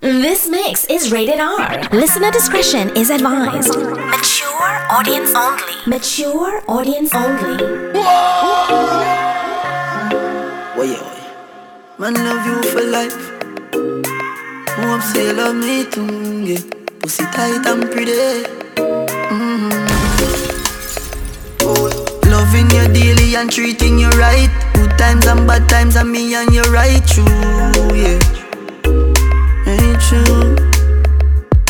This mix is rated R. Listener discretion is advised. Mature audience only. Mature audience only. Why, why? Man, love you for life. Hope say you love me too, yeah. Pussy tight and pretty. Mm-hmm. Oh, loving you daily and treating you right. Good times and bad times, and me and you right true, yeah.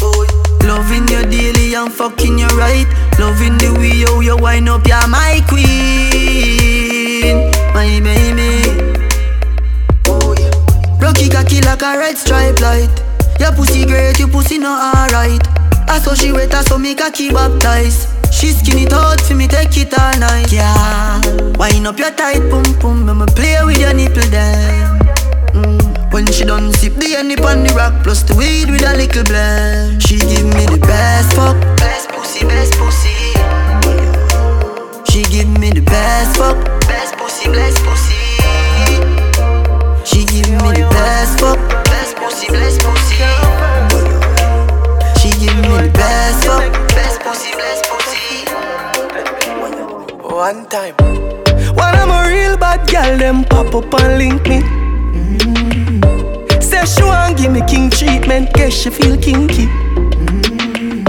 Oh, loving you daily and fucking you right. Loving the way how you wind up, you're my queen, my baby. Rocky cocky like a red stripe light. Your pussy great, your pussy not alright. I saw she wet, I saw me cocky baptized. She skin it out me, take it all night. Yeah, wind up your tight pum pum, I'ma play with your nipple then. When she done sip the honey on the rock plus the weed with a little blend. She give me the best fuck, best pussy, best pussy. She give me the best fuck, best pussy, best pussy. She give me the best fuck, best pussy, best pussy. She give me the best fuck, best pussy, best pussy. One time. When I'm a real bad girl, them pop up and link me. Say she want give me king treatment, guess she feel kinky. Mm.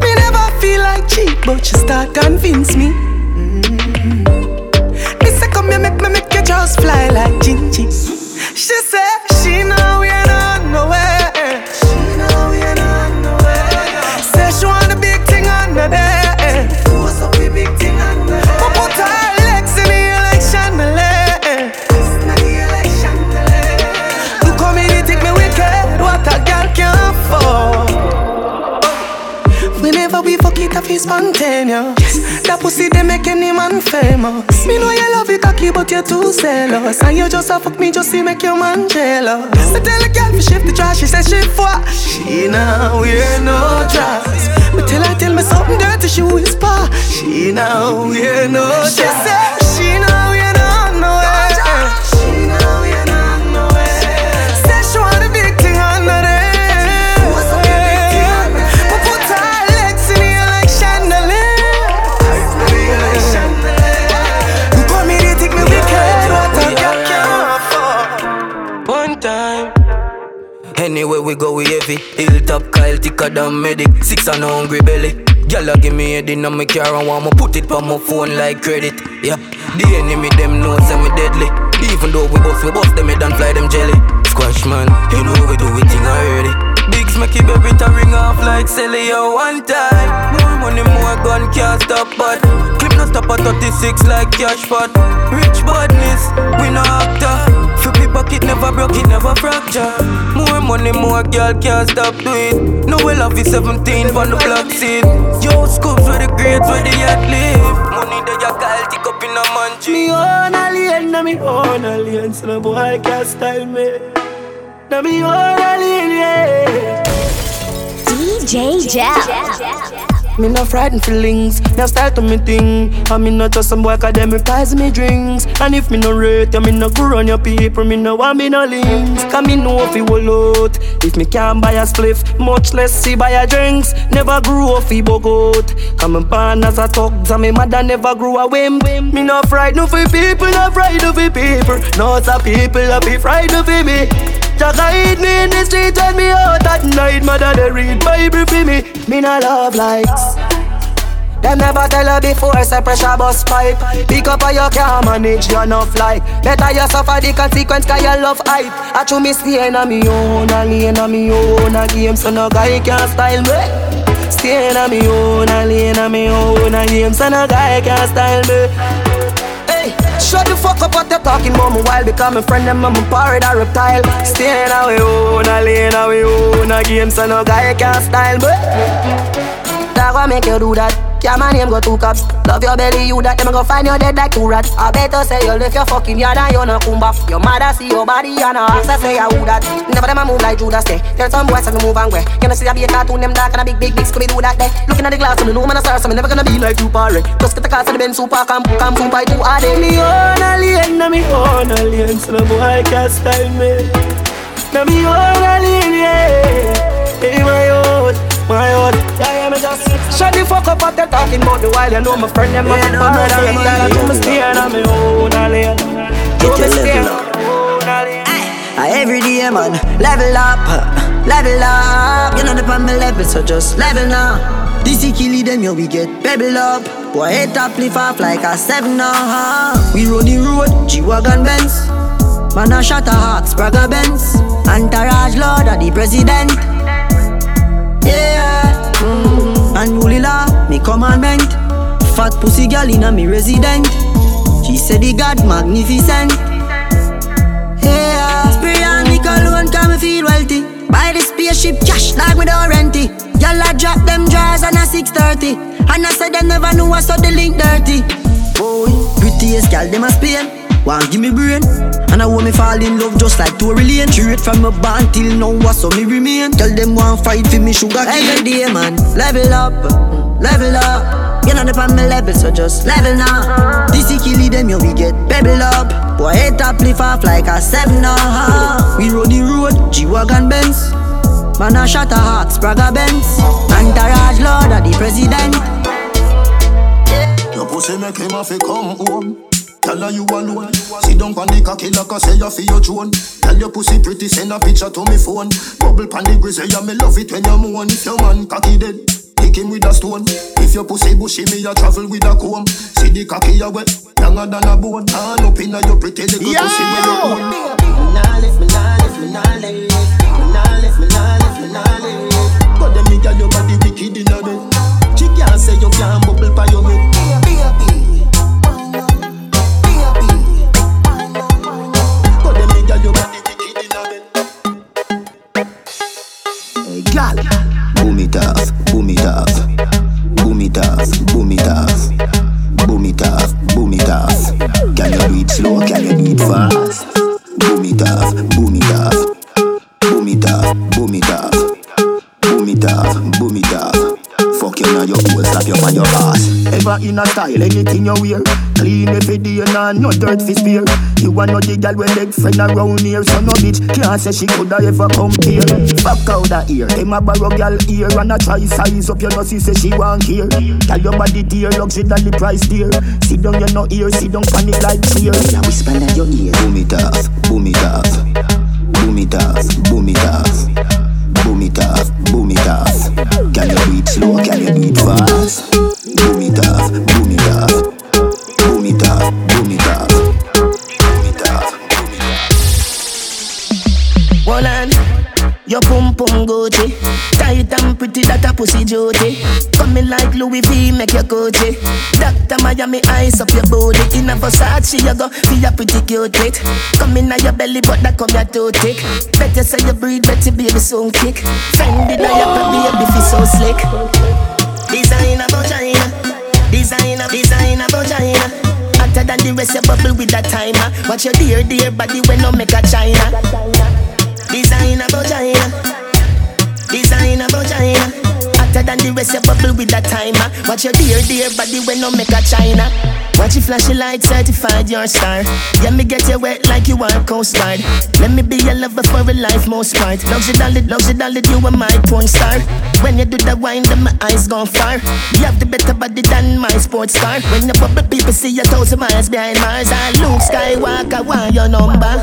Me never feel like cheap, but she start convince me. Mm. Me say come here, make me make you just fly like Gingy. She say she know we on nowhere. It's spontaneous. That pussy they make any man famous. Me know you love it cocky, but you're too zealous. And you just a fuck me just to make your man jealous. I tell a girl to shift the trash, she says she what? She now wear no dress. But tell her tell me something dirty, she whisper. She now wear no dress. She say she now we go we heavy. Hilltop Kyle thicker than medic. Six and a hungry belly. Gyal give me head in my car and want me put it on my phone like credit. Yeah, the enemy them know say me deadly. Even though we bust, we bust them head and fly them jelly. Squash man, you know we do it thing already. Bigs make it baby to ring off like Celia one time. More money, more gun can't stop, but clip no stop at 36 like cash pot. Rich badness, we no actor. Flippy pocket never broke, it never fracture. More money, more girl can't stop do it. No well off is 17 on the block seat. Yo, scoops where the grades where the yacht live. Money that you call tick up in a man Me own alien, na me own alien So no boy can style me Na me own alien, yeah DJ Gel. Me no frightened feelings, now start to me thing. And me not just some boy cause them replies me drinks. And if me no rate you, me no go on your people Me no want me no links, cause me know if you will out If me can't buy a spliff, much less see buy a drinks. Never grew up fi bogot Come and born as a thug, and me mother never grew a whim. Me no frightened no for people, no frightened for people. No some people I be frightened for me Just hide me in the street when me out at night. Mother they read Bible for me. Me no love likes them never tell her before, say pressure bus pipe. Pick up or you can't manage, you enough like Better you suffer the consequence cause you love hype. I true me stay a me own, a lane a me own A game. So no guy can style me. Stay a me own, a lane a me own A game. So no guy can style me shut the fuck up what you talking about. Me while becoming friend them I'm a pirate or reptile. Stay in a we own, a lane a we own. A game so no guy can style me That gonna make you do that yeah my name go two cops. Love your belly, you that them go find your dead like two rats. I better say you left your fucking yard and you no come back. Your mother see your body and her ass, I say I would that. Never them a move like Judas say. Tell some boys to move and where. Can I see a be a cartoon them dark and a big big big Scooby do that day. Looking at the glass, I'm the new man I saw, so I'm never gonna be like you, parry. Just get the cars and the Ben super camp, camp super two are they? Me own alien, na me own alien, so the boy can't style me. Na me own alien, yeah. In my own, my own, yeah the fuck up what they talking about the while you know my friend them yeah, no, no, no, no, do me stay on me own lane. Do me stay on me own lane. Every day, man, level up, level up. You know the on my level, so just level now. This is killing them, yo, we get pebble up. Boy, head up, lift off like a seven now. We run the road, G-Wagon Benz. Man, a shot a hawk, Spragga Benz. Entourage Lord of the President. Yeah. Mm-hmm. And Holy Law, me commandment. Fat pussy girl in a me resident. She said the God magnificent. Hey, Yeah. Spray on me cologne, come me feel wealthy. Buy the spaceship cash like me don't rent it. Y'all I drop them drawers on a 630. And I said they never knew I saw the link dirty. Boy, prettiest girl, them a Spain. Want give me brain. And I want me fall in love just like Tory Lane. Straight from my band till now what so me remain. Tell them want fight for me sugar cane. Every day man, level up, level up. You know the on my level so just level now. This is kill them yo we get pebble up. Boy head top lift off like a seven now We roll the road, G-Wagon Benz. Man a shot a hawk, Spragga Benz. Entourage lord of the president. Your pussy make him have to come home Tell her you alone. Sit down on the cocky like I say you feel your drone. Tell your pussy pretty, send a picture to me phone. Bubble pan the grizzly, yeah, me love it when you moan. If your man cocky dead, kick him with a stone. If your pussy bushy, me a travel with a comb. See the cocky you wet, younger than a bone. Hand up inna your pretty little yeah. pussy where you own. Me nah lift, me nah lift, me nah lift. Me nah lift, me nah lift, me nah lift. Want no the gal when leg friend around here, so no bitch can't say she coulda ever come here. Fuck out that ear, them a borrow gal ear and a try size up your nose, say she want here. Tell your body dear, luxury than the price dear. Sit down, you no ear, sit down, panic like cheer. Yeah, whisper in your ear. Boom it off, boom it off, boom it off, boom it off. Boom it off, boom it off. Can you do it slow? Can you do it fast? Boom it off, boom it off. Pum Gucci. Tight and pretty that a pussy duty. Coming like Louis V, make your Gucci. Doctor Miami eyes up your body. In a Versace, you go be a pretty cute bit. Come in your belly, but that come your too thick. Better say you breathe, better baby soon kick. Fendi now your baby feel so slick. Designer vagina, designer, designer vagina. Hotter than the rest, you bubble with that timer. Watch your dear, dear body when no make a China. Designer vagina. Designer vagina. Hotter than the rest, you bubble with that timer. Watch your dear, dear body when no make a China. Watch your flashy light certified your star. Yeah, me get you wet like you are Coast Guard. Let me be your lover for a life most part. Luxury dolly, luxury dolly, you are my porn star. When you do the wine, then my eyes gone far. You have the better body than my sports car. When you bubble, people see you thousand miles behind Mars. I Luke Skywalker, want your number.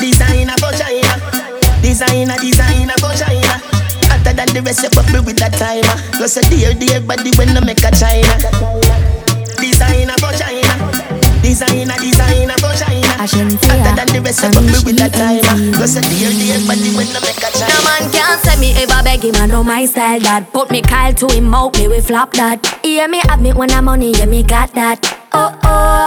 Designer vagina. Designer, designer, vagina. Hotter than the rest, you bubble with that timer. Plus a dear, dear body when I make a China. Designer, vagina. Designer, designer, vagina. Hotter than the rest, you bubble with that timer. Plus a dear, dear body when I make a China. No man can't say me ever beg him, I know my style that. Put me Kyle to him out, me we flop that. Yeah, me have me when I'm money, yeah, me got that. Oh, oh,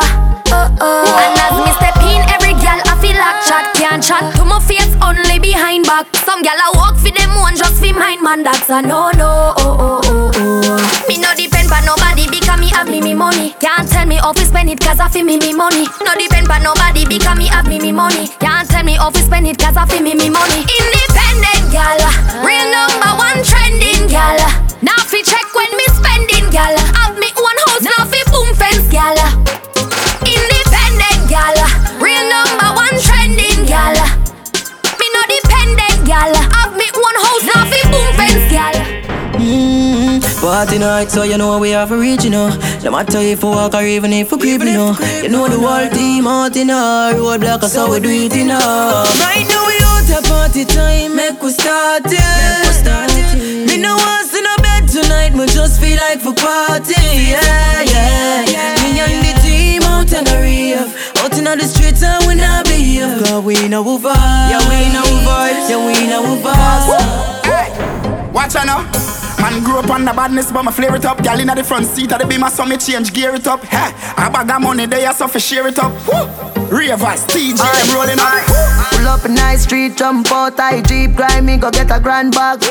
oh, oh. And as me step in, every girl I feel like chat can't chat to my face only behind back. Some gal I walk for them one just for mine, man. That's a no no. Oh oh oh oh. Me no depend on nobody because me have me me money. Can't tell me how to spend it cause I feel me me money. No depend on nobody because me have me me money. Can't tell me how to spend it cause I feel me me money. Independent gal, real number one trending gal. Now fi check when me spending gal. Have gal. Independent gal, real number one trending gal. Me no dependent gal. Have me one house now fi boom fence gal. Mm, Party night, so you know we have a reach, you know. No matter if we walk or even if we creep, you know. You know the whole team out in our roadblock, so we do it, you know. Right now we out at party time, make we start it. Make we start it. Me no want to no bed tonight, me just feel like for party, yeah, yeah. yeah. Out in the reef, out in the streets and we not be here. Cause we know we vibe, yeah we know we vibe, yeah we know we vibe. Hey, watch out now. Man grew up on the badness, but my flare it up. Gal in the front seat of the beamer, so me change gear it up. Hey, a bag of money there, so for share it up. Woo! Ravers, TJ, I'm rolling up. Pull up a nice street, jump out, I jeep, grind me, go get a grand bag.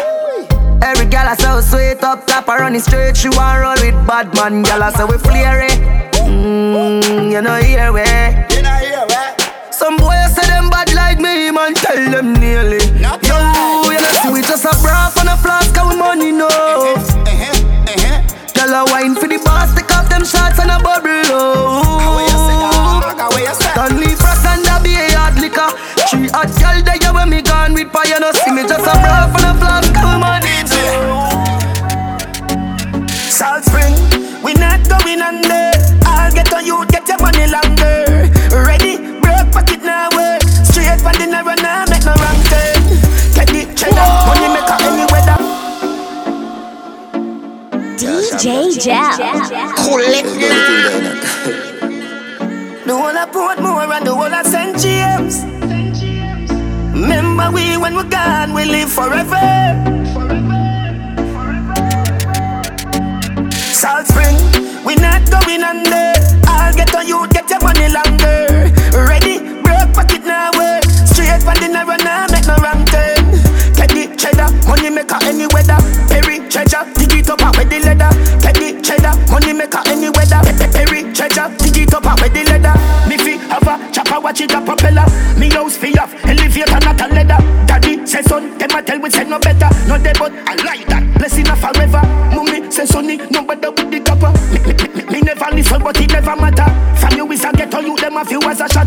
Every gal I so sweet up top, I run the straight, she want roll with bad man. Gal I say we flare it. Mmm, you know here we. You know here we. Some boys say them bad like me, man, tell them nearly. Not Yo, you know see we just a bra and a flask, our money no. Uh-huh, uh-huh. Gal a wine for the boss, take off them shots and a bubble. How you say that? How you say? Don't leave frost and a be a hard liquor. Three hot gal there when me gone with fire, no see me just a bra Portmore and the whole of St. James. Remember we when we're gone, we live forever. Salt Spring, we not going under. I'll get on you, get your money longer. Ghetto, you them a shatter.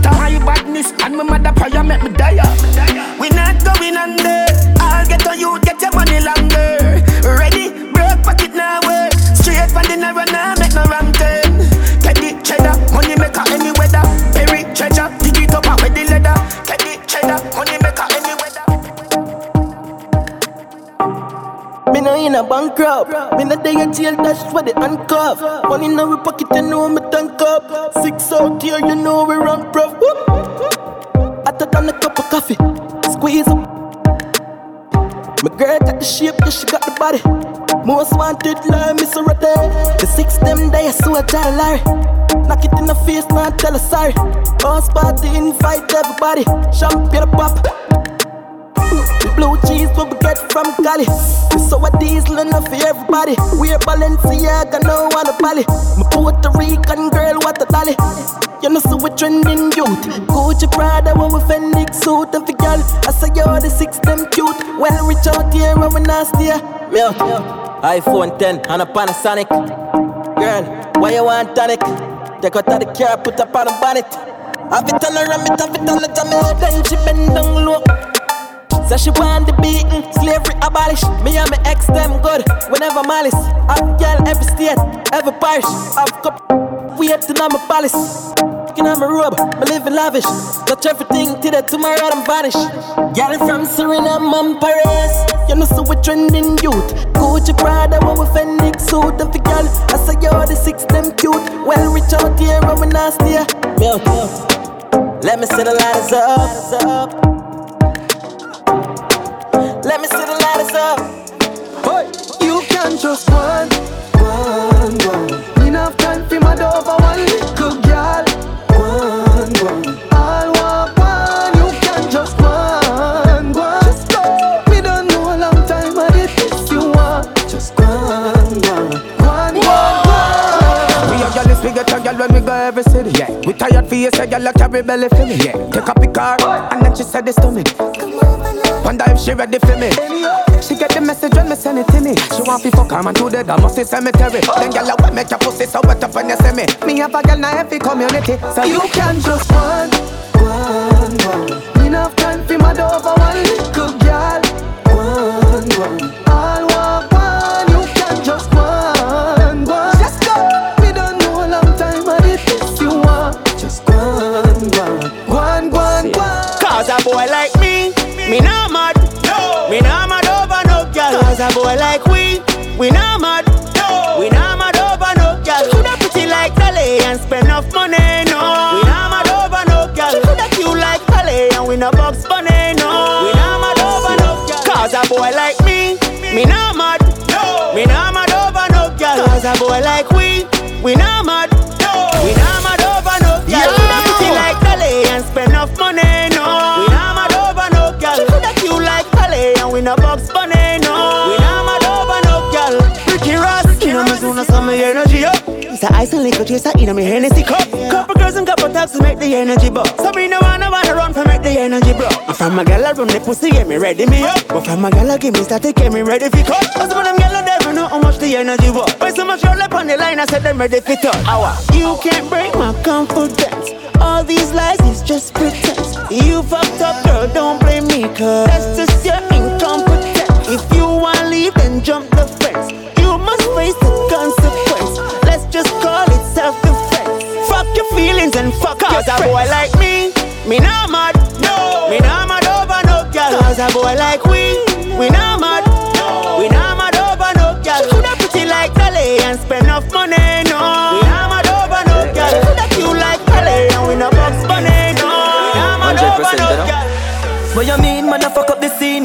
Bankrupt. Me no day in jail, that's where they handcuff. Money in our pocket, you know me tank up. Six out here, you know we run prof. Hotter than a cup of coffee. Squeeze up. My girl got the shape, yeah, she got the body. Most wanted, like Miss Rotte. The six them day, I saw a jar Larry. Knock it in the face, now tell her sorry. House party, invite everybody. Champagne pop. Blue cheese what we get from Cali. The sour diesel enough for everybody. We're Balenciaga, no one a Bali. My Puerto Rican girl, what a dolly. You know, so we trending youth. Gucci Prada, when we Fenix suit and for girl. I say you're the six them cute. Well, reach out here when we nasty. Me out. iPhone 10 and a Panasonic. Girl, why you want tonic? Take out the car, put up on a bonnet. Have it on her, ram it, have it on the jam, then she bend down low. Say she want the beating, slavery abolished. Me and my ex them good, whenever malice. I've girl every state, every parish. I've cup waiting on my palace. Looking at my robe, me living lavish. Touch everything today, tomorrow I'm vanish. Girl from Suriname and Paris. You know, so we trending youth. Gucci Prada, when we Fenix suit. And for girl, I say you're the six them cute. Well, reach out here when we nasty. Yo, let me see the lighters up. Let me see the lighters up. You can just one, one, one. Enough time for my dove for one little girl. One, one. All want one. You can just one, one. Just go. Me don't know a long time, but it is you want. Just one, one, one, one, one. We a gyal is we get a gyal when we go every city. Yeah. We tired for you, say gyal a carry belly for me. Yeah. Take up the car and then she said this to me. Wonder if she ready for me. She get the message when me send it to me. She want people come and to the damn the cemetery. Then a wet make your pussy so wet up when you see me. Me have a gyal na every community. So You can just one, one, one. Enough time for my dove for one little girl. One, one, boy like we, we not mad. No. We not mad over no girl. She Coulda pretty like Dolly and spend enough money, no. We not mad over no girl. She coulda cute like Dolly and we no box bunny, no. We not mad over no girl. Cause a boy like me, me not mad. No. Me not mad over no girl. Cause a boy like we, we not mad. Some energy up. It's a ice and liquor chaser in me Hennessy cup. Couple girls and couple talks to make the energy buck. So me no wanna wanna run for make the energy bro. I'm from a gal I run the pussy get me ready me up. But from a gal I give me static get me ready for cut. Cause some of them gal I never know how much the energy was. But so much roll up on the line I said them ready for touch. Hour. You can't break my confidence. All these lies is just pretense. You fucked up, girl, don't blame me, cause that's just your incompetence. If you wanna leave, then jump the fence. Must face the consequence. Let's just call it self-defense. Fuck your feelings and fuck Cause a boy like me, me not mad. No, me not mad over no girl. Cause a boy like we, we not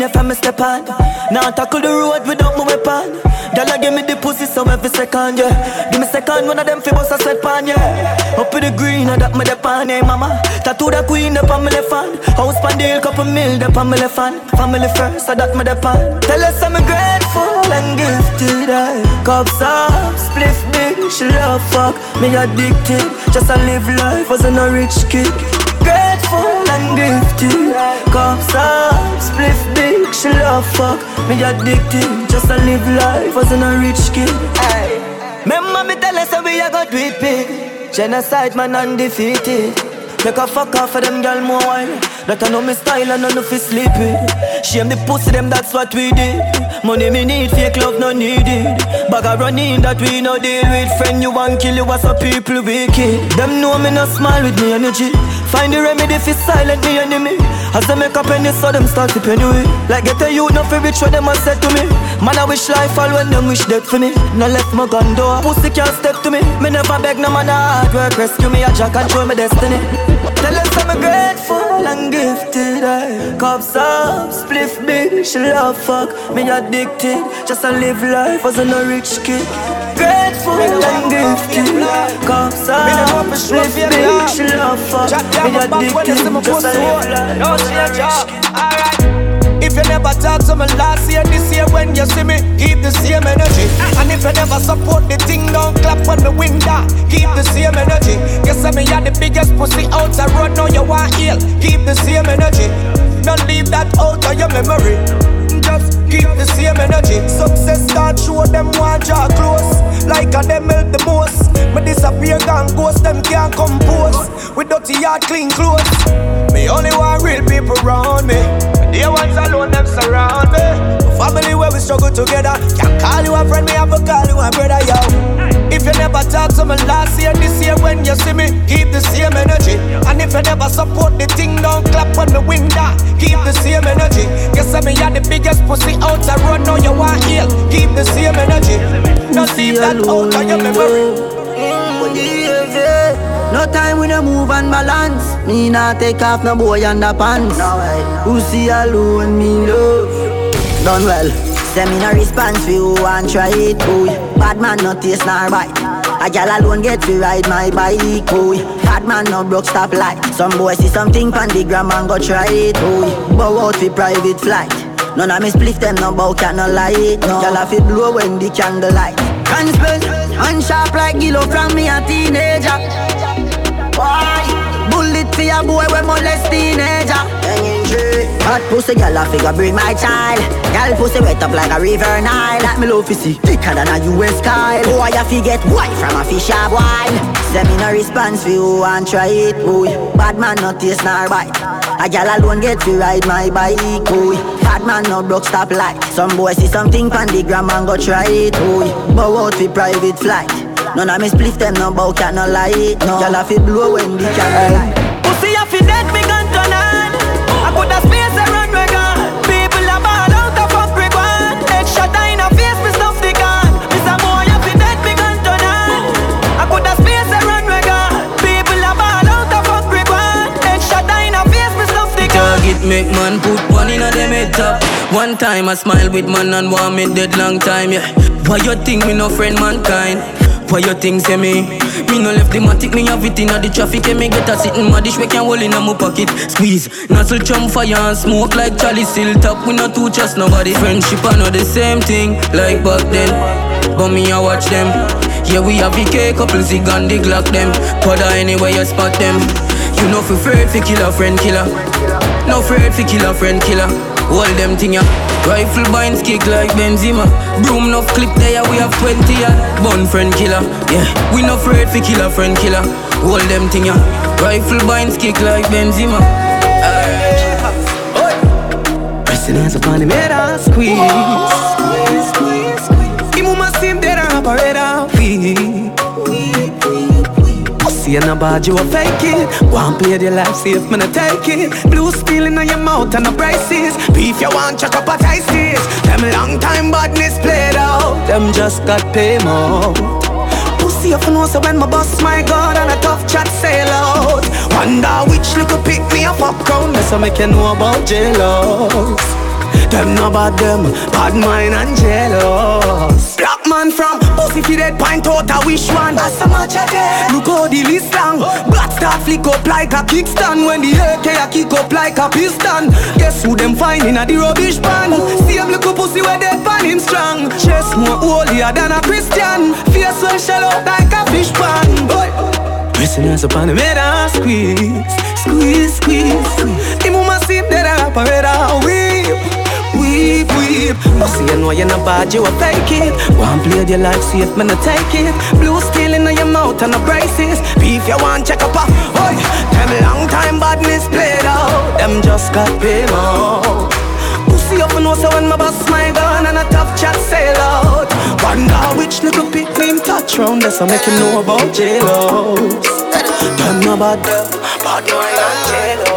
if I'm a step on. Now tackle the road without my weapon. Girl, give me the pussy so every second, yeah. Give me second, one of them fi bust a sweat pan, yeah. Up with the green, and that me the pan, hey mama. Tattoo the queen up on my left hand House pan deal, couple mil, up on my left hand Family first, so that me the pan. Tell us I'm grateful and gifted, I Cups up, spliff big, she love fuck. Me addicted, just a live life, wasn't a rich kid. Grateful and gifted Cups up, spliff big, she love fuck. Me addicted, just to live life Wasn't a rich kid. Remember me tell us how we a go do it. Big Genocide man undefeated Make a fuck off for them gal more while That I know me style and I know fi sleep with Shame the pussy them that's what we did. Money me need, fake love no needed. Bag a running that we no deal with. Friend you want kill you what's a people wicked. Them know me no smile with me energy. Find the remedy fi silent me enemy. As they make a penny so them start to penny away Like get a youth no fi rich what them a said to me. Man I wish life all when them wish death for me. No left my gun door. Pussy can't step to me. Me never beg no man hard work. Rescue me a jack control my destiny Tell us I'm grateful and gifted I Cups up, spliff big, she love fuck. Me addicted, just a live life as a no rich kid. Grateful and gifted. Cups up, spliff big, she love fuck. Me addicted, just a live life. As a no rich kid. If you never talk to me last year, this year when you see me, keep the same energy. And if you never support the thing, don't clap when the wing down. Keep the same energy. You say me are the biggest pussy out the road, now you want heal. Keep the same energy. Don't leave that out of your memory. Just keep the same energy. Success start show them want draw close. Like a them help the most. Me disappear gone ghost, them can't compose. With dirty yard, clean clothes. Me only want real people around me. The ones alone, them surround me. Family where we struggle together. Can't call you a friend, me have to call you a brother, yo. If you never talk to me last year, this year when you see me, keep the same energy. And if you never support the thing, don't clap when me wing down. Keep the same energy. Me are the biggest pussy out the road, now you want heal. Keep the same energy. Don't leave that out of your memory. No time we no move and balance. Me not take off no boy underpants. No way. Who see alone me love? Done well. Send me no response for you and try it, boy. Bad man no taste nor bite. A gal alone get to ride my bike, boy. Bad man no broke stop light. Some boy see something pon the gram and go try it, boy. Bow out for private flight. None of me split them no bow cat no light. No. Gal a fi blow when the candle light. Can spell and sharp like Gillo from me a teenager. Why? Bullet for a boy when molest teenager. Hot pussy gal a figure bring my child. Gal pussy wet up like a river Nile. That me love see thicker than a US Kyle. Boy a fi get white from a fish a wine. Send me no response for you and try it, boy. Bad man no taste nor bite. A gal alone get to ride my bike, boy. Bad man no broke stop light. Some boy see something pon the gram and go try it, boy. Bow out for private flight. None of me spliff them no bout can no lie. No. Y'all have to blow when the candle light. Pussy have to dead me gun turn on. I put a space around my gun. People a ball out of fuck we want. Headshot in a face me stuff the gun. Miss a boy have to dead me gun turn on. I put a space around my gun. People a ball out of fuck we want. Headshot in a face me stuff the gun. Target make man put one in a them head top. One time I smile with man and want me dead long time yeah. Why you think me no friend mankind? Why you think say me? Me no left the matic, me have it inna the traffic And me get a sitting my dish, we can hold inna my pocket. Squeeze, nozzle jump fire and smoke like Charlie Still top, we no two trust nobody. Friendship I know the same thing, like back then. But me I watch them. Yeah, we have VK, couple zig and the Glock them. Powder anywhere you spot them. You know for afraid fi kill a friend killer. No afraid fi kill a friend killer. Hold them thing ya Rifle binds kick like Benzema. Broom enough clip there we have 20 ya Bun friend killer Yeah, we no afraid fi kill a friend killer. Hold them thing ya Rifle binds kick like Benzema. Pressing hands upon the metal squeeze. Squeeze, squeeze, squeeze. Imu masim dera operator We See a bad, you a fake it. One play the life safe, man, I take it. Blue spilling on your mouth and the braces. Beef you want, check up a taste this. Them long time badness played out. Them just got pay more. Pussy up know so when my boss my god and a tough chat sail out. Wonder which little pick me up popcorn. That's how make you know about jealous. Them no bad them, bad mind and jealous. Black man from pussy fi dead pint out a wish one. That's so much again. Look how the list long. Black star flick up like a kickstand when the AK a kick up like a piston. Guess who them find in a the rubbish pan? Same little pussy where dead pan him strong. Chest more holier than a Christian. Face well shallow like a fish pan. Boy. Pressing us upon the metal squeeze, squeeze, squeeze. The mama seem dead a operator. Weep, weep. See, you know you're not bad, you a fake it. One play your life safe, man, I take it. Blue steel in your mouth and the braces. Beef you want, check up a. Oi, them long time badness played out. Them just got paid more. Pussy up and so when my boss my gun and a tough chat sail out. Wonder which little pit name touch round this I make you know about J-Los. Them no bad, bad mind and J-Lo.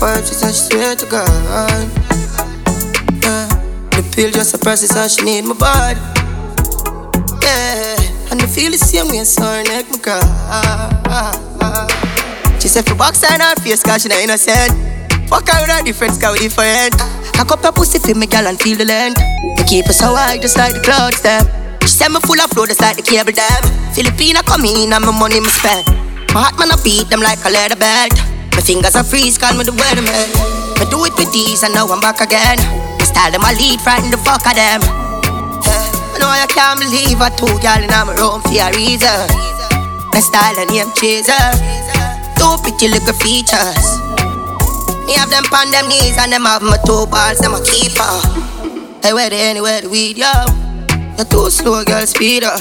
5, she said she swear to God. Yeah. The pill just suppresses how she need my body. Yeah, and I feel the same way, so her neck, my girl. She said, for box on her face, cause she not innocent. Fuck her with her difference, cause we different. I cup her pussy for me, girl, and feel the length. They keep us so high, just like the clouds, them. She said, me full of flow, just like the cable, them. Filipina come in, and my money, me spend. My heart, man, I beat them like a leather belt. My fingers are freeze, call me the weatherman. Me do it with these and now I'm back again. My style them I lead, frighten the fuck of them. I know I can't believe I two girl in my room for a reason. My style and name chaser. Two pretty little features. Me have them on them knees and them have my two balls, them a keeper. Hey, where they anywhere the weed, yo? You're too slow, girl, speed up.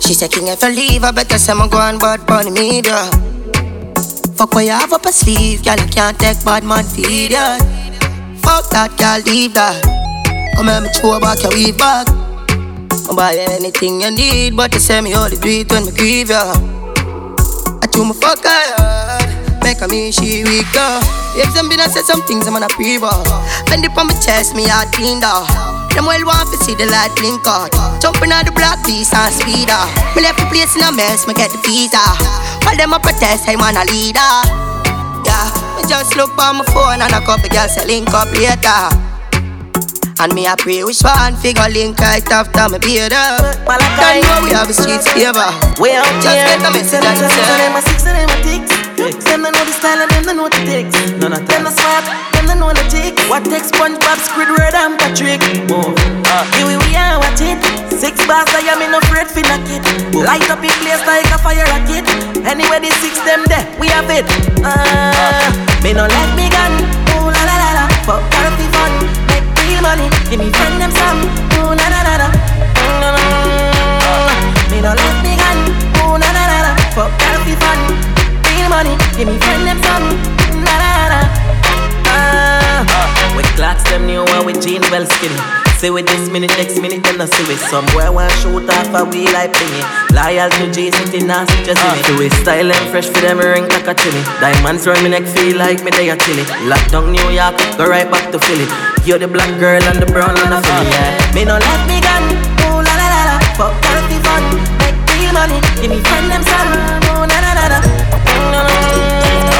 She said, King, if I leave, I better say I'm going bad bunny media. Fuck what you have up a sleeve, girl, I can't take bad man feed ya. Fuck that, girl, leave that. Come here, me throw back your weed back. I'll buy anything you need, but you say me only do it when me grieve ya. I do my fuck hard, make a me she weak though. If them been a say some things, I'm on a pre-ball. Bend it on my chest, me heart clean down. Them well want to see the light blink out. Jumping on the block, piece and speed up. Me left the place in a mess, me get the visa. While them a protest, I'm on a leader. Yeah, me just look on my phone and a couple girls say link up later. And me a pray which one figure link right after me beard up. Don't know we have a streets favor. We out Just here. get a message and Just say. them a six and them a ticks. Them know the style and them know the ticks. None of Them a swap, them don't know the tick. What takes SpongeBob, Squidward and Patrick? Move. Uh, Here we, are, watch it. Six bars, I am in no afraid for knock it. Light up in place like a fire rocket. Anyway, the six them there, we have it. Uh, me no let me gun. Ooh la la la la. Fuck fun. Make real money. Give me friend Say with this minute, next minute, then I see with somewhere when I shoot off a wheel like thingy. Loyal to J City, now just in it. Do it style and fresh for them ring like a chili. Diamonds round me neck, feel like me they a chili. Lockdown New York, go right back to Philly. You're the black girl and the brown and the Philly. Ah. yeah. Me no let me gun, ooh la la la la. Fuck healthy fun, make real money. Give me friend them some, ooh na na na na. Mm, mm,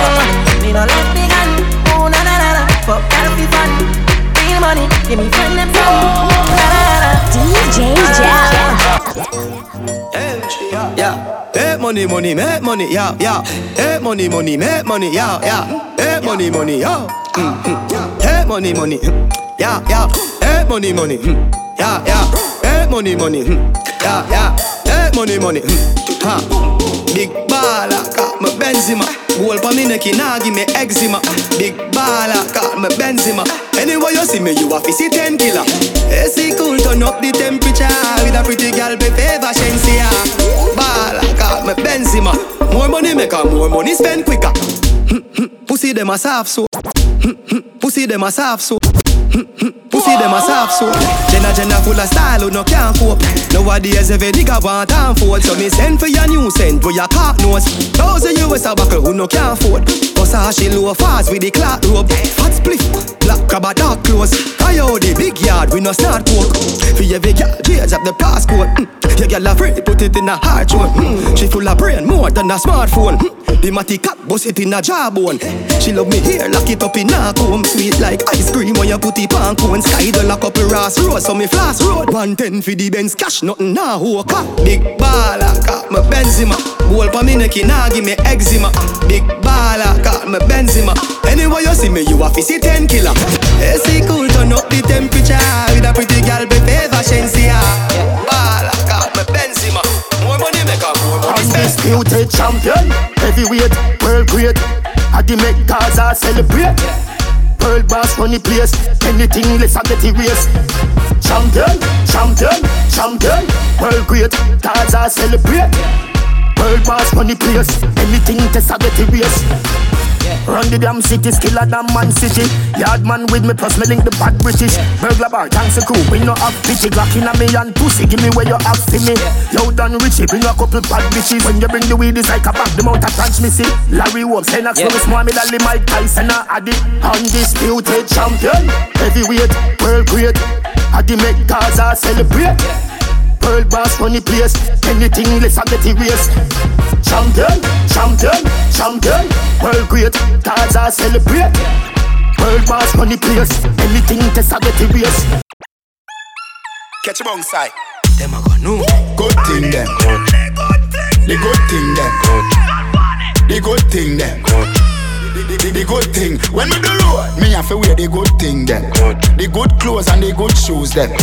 mm, me no let me gun, ooh na na na na. Fuck healthy fun money, give me fun and fun. DJ Jal. Yeah. Make money, money, make money, yeah, yeah. Hey money, money, make money, yeah, yeah. Hey money, money, yeah. Mm-hmm. Hey money, money, mm. yeah, yeah. Hey money, money, mm. yeah, yeah. Hey money, money, mm. yeah, yeah. Hey money, money, ha. Big baller, got my Benzema. Gold for me neck, nah give me eczema. Big baller, got my Benzema. Anyway you see me, you a see ten killer. AC cool, turn up the temperature with a pretty girl, be favor Shenseea. Baller, got my Benzema. More money make her, more money spend quicker. Hmm, hmm, pussy them a soft so. Hmm, pussy them a soft so. Pussy them a soft so Jenna Jenna full of style who no can't cope. Nowadays every nigga want and fold. So me send for your new scent where your cock nose Thousand US a buckle who no can't afford. Versace low fast with the clock rope. Hot spliff, black crab a dark clothes. Coyote, big yard, we no start coke. For every girl, change up the passcode mm. Your girl afraid, put it in a hard zone mm. She full of brain, more than a smartphone. Mm. The matty cap, bust it in a jawbone She love me here, lock it up in a comb. Sweet like ice cream when you put it on cone. Sky the lock up a Ross Road, so me flash road. 110 for the Benz cash, nothing nah who car Big baller, got me Benzema. Goal pa me neck, nah give me eczema. Big baller, got me Benzema. Anyway you see me, you a see ten killer. AC cool, turn up the temperature. With a pretty girl, be favor Shenseea Baller, got me Benzema. More money make a more money Undisputed champion, heavyweight, world great. I the make Gaza celebrate. World boss the place, anything less I get erased. Champion, champion, champion, world great. Gaza celebrate. World boss the place, anything less I get erased. Run the damn city, skiller than man city. Yard man with me, plus me link the bad British. Burglar bar, thanks a crew, we no have pity. Glock in a me and pussy, give me where you have for me. Yo, done Richie, bring a couple bad bitches. When you bring the weed, it's like a bag, the mouth of transmissy. Larry Wolf, Senax, yeah. small, me lally Mike Tyson, a addy. Undisputed champion, heavyweight, world great. Addy make Gaza celebrate. World boss run the place, anything less I get erased. Champion, champion, champion, world great, Gaza celebrate. World boss run the place, anything less I get erased. Catch a bong side. Them a go no Good thing them. The good thing them. The good thing them. The, the, the good thing when me do road, me have to wear the good thing them. The good clothes and the good shoes them.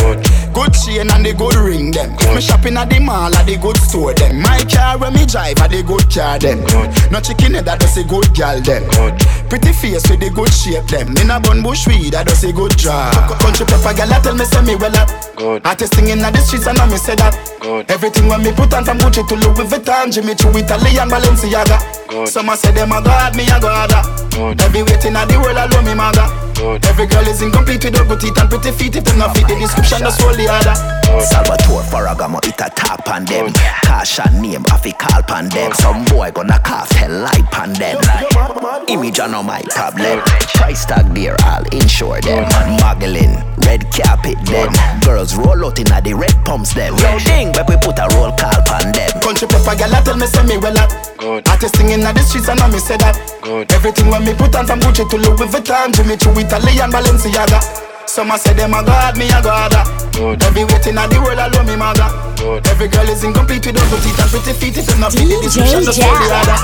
Good chain and the good ring them. Me shopping at the mall at the good store them. My car when me drive at the good car them. No chicken head that does a good gal them. Pretty face with the good shape them. In a bun bush weed that does a good job. Country pepper gal tell me say me well up. Good. Artist singing in the streets and I me say that. Good. Everything when me put on from Gucci to Louis Vuitton, Jimmy Choo, Italian Balenciaga. Good. Some a say them a god, me a god. Ah. Every waiting at the world alone me maga. Every girl is incomplete with her good teeth and pretty feet. If them not fit the description, that's all the other. Salvatore Ferragamo it a tap on them. Kasha name off a call pan them Some boy gonna cough hell light pan them. Image on my problem. Price tag there I'll insure them. Muggling, red carpet them. Girls roll out inna the red pumps them. Yo ding, but we put a roll call pan them. Country pepper gal tell me say me well up. Artist singing in the streets and I me say that. Everything when me put on from Gucci to Louis Vuitton, Jimmy Choo, Italian Balenciaga. Some a say them a god, me a god. Every waiting at the world alone me maga. Every girl is incomplete with her good teeth and pretty feet. If them not fit the description, that's all the other.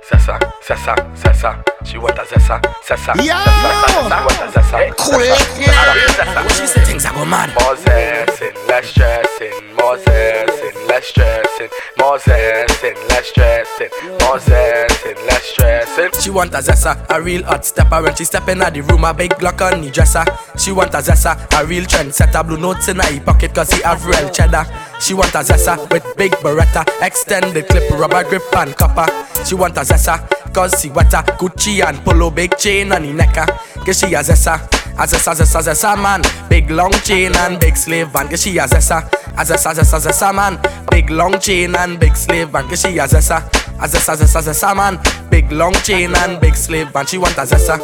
Sessa, Sessa, Sessa, she want a Sessa, Sessa, Yo! Sessa, she want a Sessa. Cool it now. What she say things I go mad. More zessing, less stressing, more zessing, less stressing, more zessing, less stressing, more zessing, less stressing. She want a Zessa, a real hot stepper when she step in the room, a big Glock on the dresser. She want a Zessa, a real trend setter, blue notes in her pocket cause he have real cheddar. She want a Zessa with big Beretta, extended clip, rubber grip and copper. She want a Zessa, cause she wetter, Gucci and polo, big chain on the necker. Cause she a Zessa, a Zessa, Zessa man, big long chain and big slave van. Cause she a Zessa, a Zessa, Zessa, Zessa man, big long chain and big slave van. Cause she a Zessa, a Zessa, Zessa, Zessa man, big long chain and big slave van. She want a Zessa,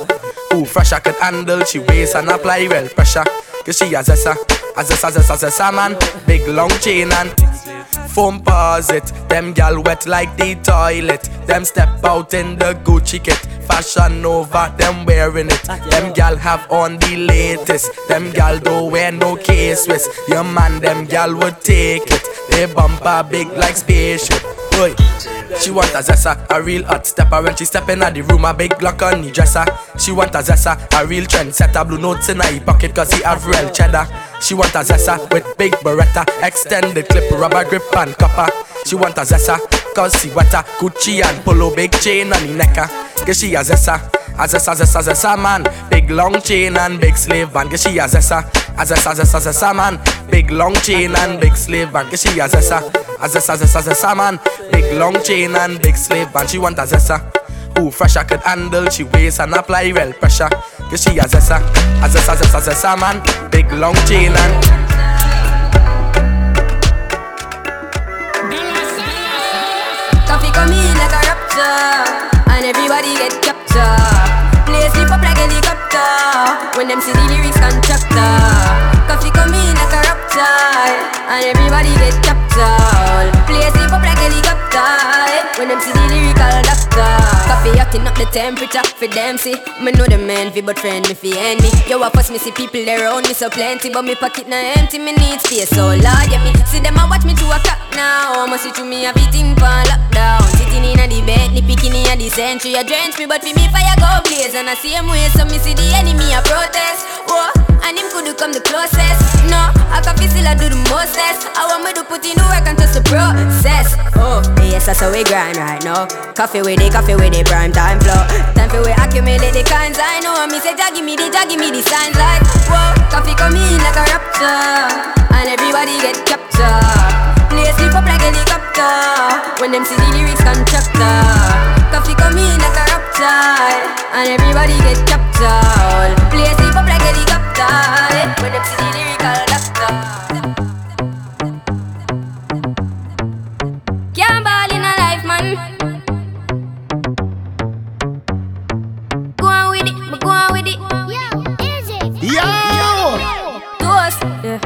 who fresh I could handle, she waist and apply well pressure. Cause she a Zessa, a Zessa, Zessa, Zessa man, big long chain and foam paws it. Them gal wet like the toilet. Them step out in the Gucci kit. Fashion over, them wearing it. Them gal have on the latest. Them gal don't wear no case with. Your man, them gal would take it. A bumper big like spaceship. Boy, she want a zessa, a real hot stepper when she step in at the room, a big Glock on the dresser. She want a zessa, a real trendsetter, blue notes in her pocket cause he have real cheddar. She want a zessa with big beretta, extended clip, rubber grip and copper. She want a zessa, cause she wetter, Gucci and polo, big chain on the necker. Ah. Cause she a zessa, a zessa, zessa, zessa man, big long chain and big slave band. Cause she a zessa, a zessa, zessa, zessa man, big long chain and big slave band. Cause she a zessa, a zessa, zessa, zessa man, big long chain and big slave band. She want a zessa. Who fresh I could handle, she weighs and apply real pressure. Cause she a zessa, a zessa, zessa, zessa man, big long chain and Coffee come in like a rapture, and everybody get captured. Sleep up like helicopter when them see the lyrics constructor. Coffee come Hotting up the temperature for them see. Me know the man fi but friend me fi end me. Yo, I pass me see people around me so plenty, but me pocket na empty. Me need space so Lord, yeah me see them a watch me to a clock now. I'ma see through me everything for lockdown. Sitting in a the bed, the picking in a the century. A drench me, but for me fire go blaze and I see him way so me see the enemy a protest. Whoa, and him could do come the closest. No, I can feel still I do the mostest. I want me to put in the work and trust the process. Oh, yes, that's how we grind right now. Coffee with it, coffee with it, prime time flow. Time for we accumulate the kinds I know. Me say, Jah give me the, Jah give me the signs like whoa. Coffee come in like a rapture, and everybody get captured. Play sleep up like a helicopter when them see the lyrics constructor. Coffee come in like a rapture, and everybody get captured. Play sleep up like helicopter when them see the lyrical doctor. Can't ball in a life, man. Go on with it, but go on with it. Yo! Toast, yeah.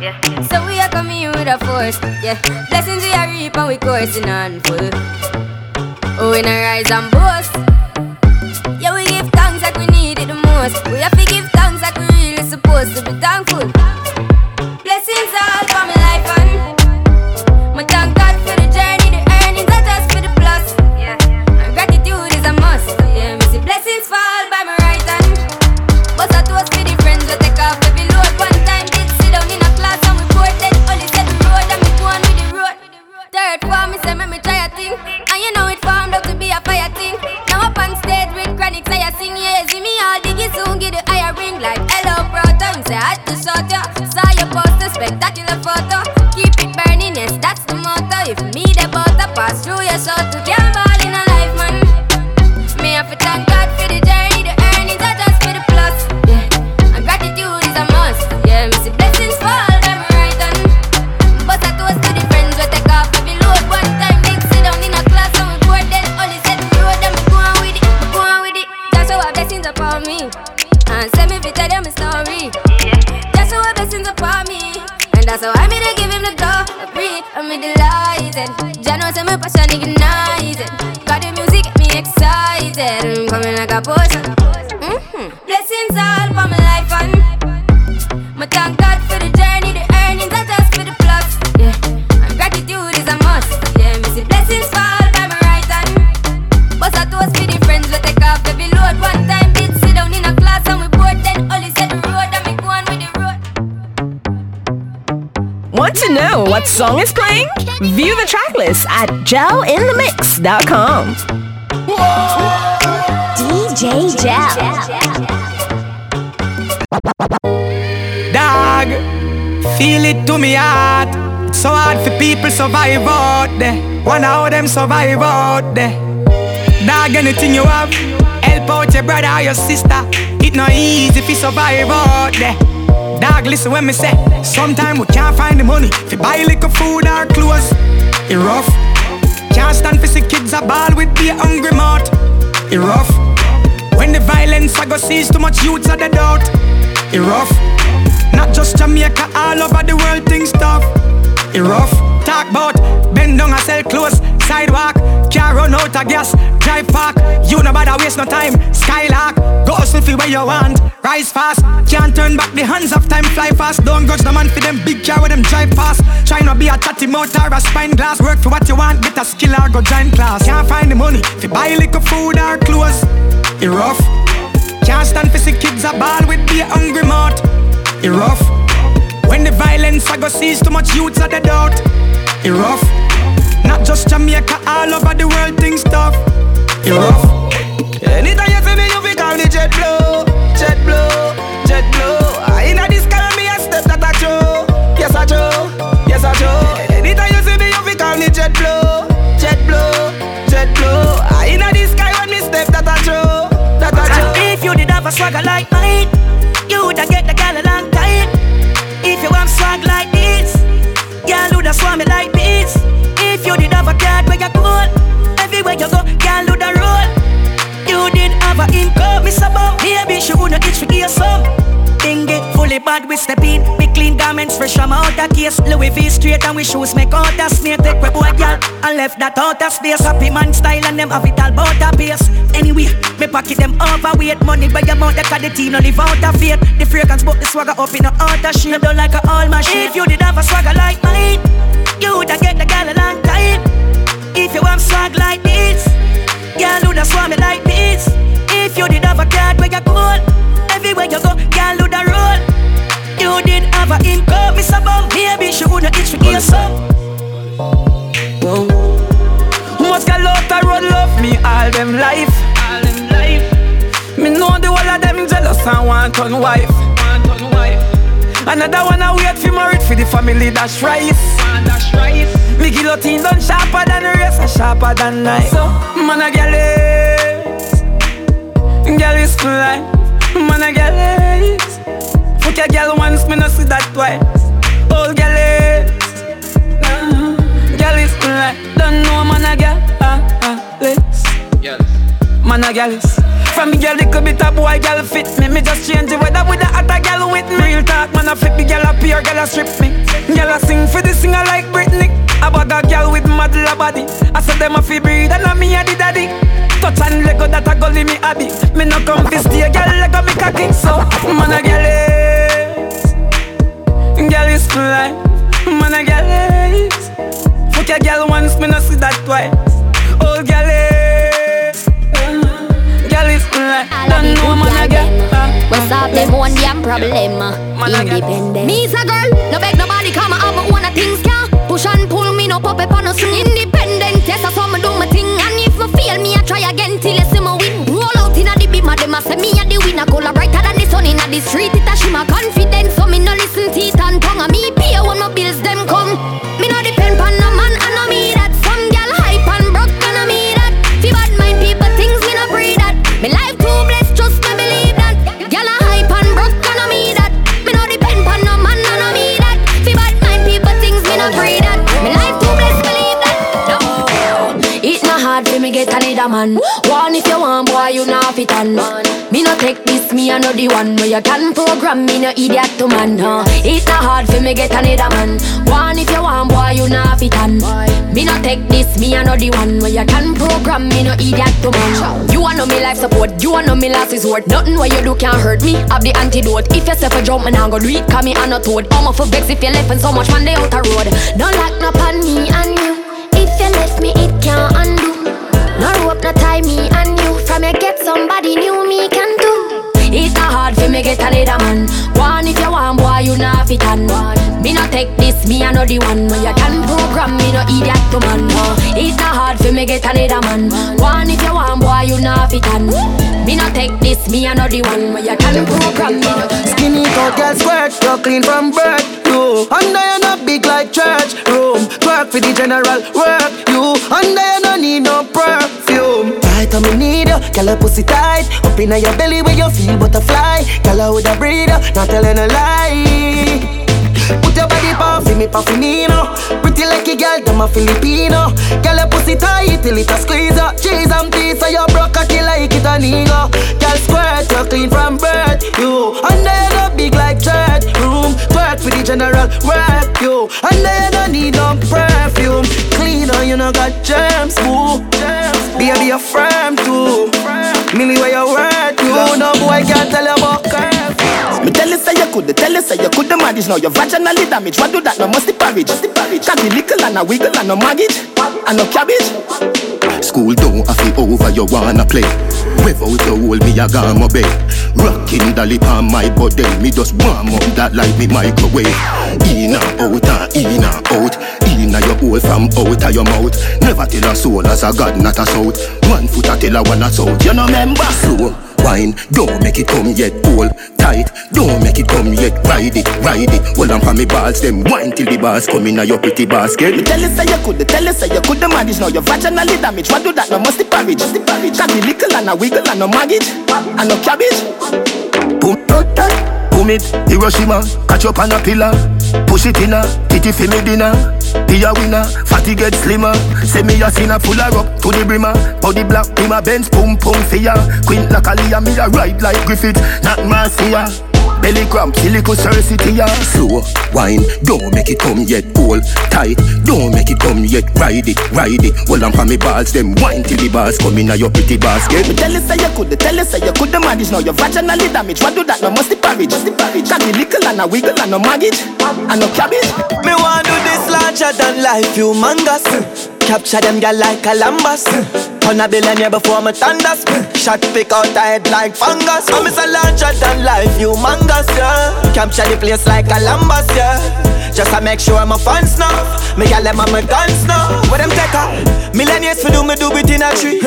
yeah. So we are coming with a force, yeah. Blessings we are reap and we coursing on full. Oh, we not rise and boast. Yeah, we give thanks like we need it the most. We have to give thanks like we really supposed to be. Song is playing? View the tracklist at gelinthemix.com. DJ Gel. Dog, feel it to me heart. It's so hard for people survive out there. Wonder how them survive out there. Dog, anything you have, help out your brother or your sister. It not easy if you survive out there. Dog, listen when me say, sometimes we can't find the money you buy liquor, food or clothes. It rough. Can't stand for see kids a ball with the hungry mouth. It rough. When the violence I go sees too much youths at the doubt. It rough. Not just Jamaica, all over the world things tough. It rough. Talk about bend down and sell clothes, sidewalk, car run out of gas. Drive park, you no bother waste no time. Skylark, go swiftly where you want. Rise fast, can't turn back the hands of time. Fly fast, don't grudge the man for them big car with them drive fast. Try not be a tatty mouth or a spine glass. Work for what you want, get a skill or go join class. Can't find the money to buy liquor, food or clothes. It rough. Can't stand for see kids a ball with the hungry mouth. It rough. When the violence I go sees too much youths at the doubt. It rough. Not just Jamaica, all over the world things tough. It rough. Anytime you see me, you be call me jet blow, jet blow, jet blow. Ah, I inna this car, me a step that I show. Yes I show, yes I show. Anytime you see me, you be call me jet blow, jet blow, jet blow. Ah, I inna this sky when me step that I show, that I show. If you did have a swagger like mine, gear some. Thing get fully bad, we step in. Me clean garments fresh from out the case. Louis V straight and we shoes make out a snake. Take we boy gal and left that out of space. Happy man style and them have it all bout a pace. Anyway, me pocket them overweight. Money by your mouth, they the team no live out of faith. The fragrance but the swagger up in a out of shape. Don't like a all machine. If you did have a swagger like mine, you woulda get the gal a long time. If you want swag like this, gal woulda swam me like this. If you did have a card where you cool, everywhere you go, gal woulda roll. You did have a income, Miss Above. Maybe she woulda itch for some. Whoa. Most gal out the road love me all them life. All them life. Me know the whole of them jealous and want on wife. Want on wife. Another one I wait for married for the family dash rice. Dash rice. Me guillotine done sharper than razor, sharper than knife. So man a gal is, gal is life. Man a gal is. Fuck a gal once, me no see that twice. Old gal is. Uh, gal is like, don't know man a gal. Ah, ah. Man a gal is. From me gal little bit of boy gal fit me. Me just change the weather with the other gal with me. Real talk man a flip the gal up here, gal a strip me. Gal a sing for the singer like Britney. I bag a gal with mad body. I said them a fi breed and a me a the daddy. Touch and Lego that a gully me hobby. Me no come fi stay gal Lego me cocky. So man a gal is, gal is fly. Man a gal is. Eh. Fuck a gal once, me no see that twice. Old gal is, gal is fly. Don't know man a gal. Eh. What's up, them one damn problem. Uh, independent. Me's a girl, no beg nobody come up, but one of things can push and pull me, no pop up on no swing. Street. It a shimmer confidence, so me no listen teeth and tongue. And me pay when my bills them come. Me no depend on no man, and no me that. Some gal hype and broke, and no me that. Fi bad mind people things me no breed that. Me life too blessed, just me believe that. Gal a hype and broke, and no me that. Me no depend on no man, and no me that. Fi bad mind people things me no breed that. Me life too blessed, believe that. No. It not hard for me get a leader man. One if you want, boy, you not fit on. Me no take this, me I know the one where you can program me no idiot to man. Huh? It not hard for me get a leader man. One if you want, boy, you not fit on. Me no take this, me I know the one where you can program me no idiot to man. You want know me life support, you want know me last resort. Nothing what you do can hurt me. I've the antidote. If you self a jump, man, I go do. Cause me I not toad. I'm off for vex if you left so much man they out road. Don't lock no on me and you. If you left me, it can't undo. No rope, no tie me and you. From you get somebody new, me can do. It's not hard for me get a leader man. One if you want, boy, you not fit on. Me no take this, me I know the one. Where you can program me no idiot to man. No. It's not hard for me get a leader man. One if you want, boy, you not fit on. Me no take this, me I know the one. Where you can program me no. Skinny cut girl squirt, you clean from birth. You under you not big like church room. Work for the general work. You under you no need no perfume. Tight on me need you, girl a pussy tight. Up inna your belly where you feel butterfly. Girl a woulda breathe, not telling a lie. Put your body pan for me, pan for me, no. Pretty like a girl, them a Filipino. Girl, your pussy tight till it a squeeze up Cheese and peas, so you broke cocky like it a nigga. Girl, squirt, you clean from birth, you then you big like church room Twerk for the general work, you then you don't need no perfume. Clean on, you no got germs, woo Germs, you're firm too. Millie where you worth too. No boy can't tell you about curve. Me tell you say you could, tell you say you could the manage Now you're vaginally damaged, what do that? No must the porridge Cocky little and a wiggle and no maggot And no cabbage School don't have it over, you wanna play Without the hole, me I got my bed Rocking lip on my body Me just warm up that like me microwave. In and out and in and out. In your hole from out of your mouth. Never tell a soul as a god, not a south One foot a tell a one a south You know member Slow wine, don't make it come yet Hold tight, don't make it come yet Ride it, ride it, hold on for me balls Them wine till the bars come in a your pretty basket. Me tell you say you could, tell you say you could. The manage Now you're vaginally damaged, what do that? No must the porridge. Cocky little and a wiggle and no maggot And no cabbage. Boom, boom it, Hiroshima Catch up on a pillar Push it in a, titty for me dinner be a winner, fatty get slimmer. Say me a sinner, full of rock to the brimmer. Body black, be my Benz, pum pum fear. Queen like Aaliyah, me a ride like Griffith, not Marcia. Belly cramp, silicon Cersei ya Slow, wine, don't make it come yet Hold tight, don't make it come yet Ride it, ride it, hold on for me balls Them wine till the bars come in a your pretty basket. Me tell you say you could, tell you say you could. The manage Now you're vaginally damaged, what do that? No must the porridge. Cocky little and a wiggle and no maggot And no cabbage. Me want do this larger than life, humongous Capture them girl like Columbus Turn a billionaire before me thunders. Shot pick out the head like fungus. I'm a larger than life, humongous, yeah. Capture the place like Columbus, yeah just to make sure my fans know Me gal them my guns now. Where them take her? Millionaires for do me do it in a tree.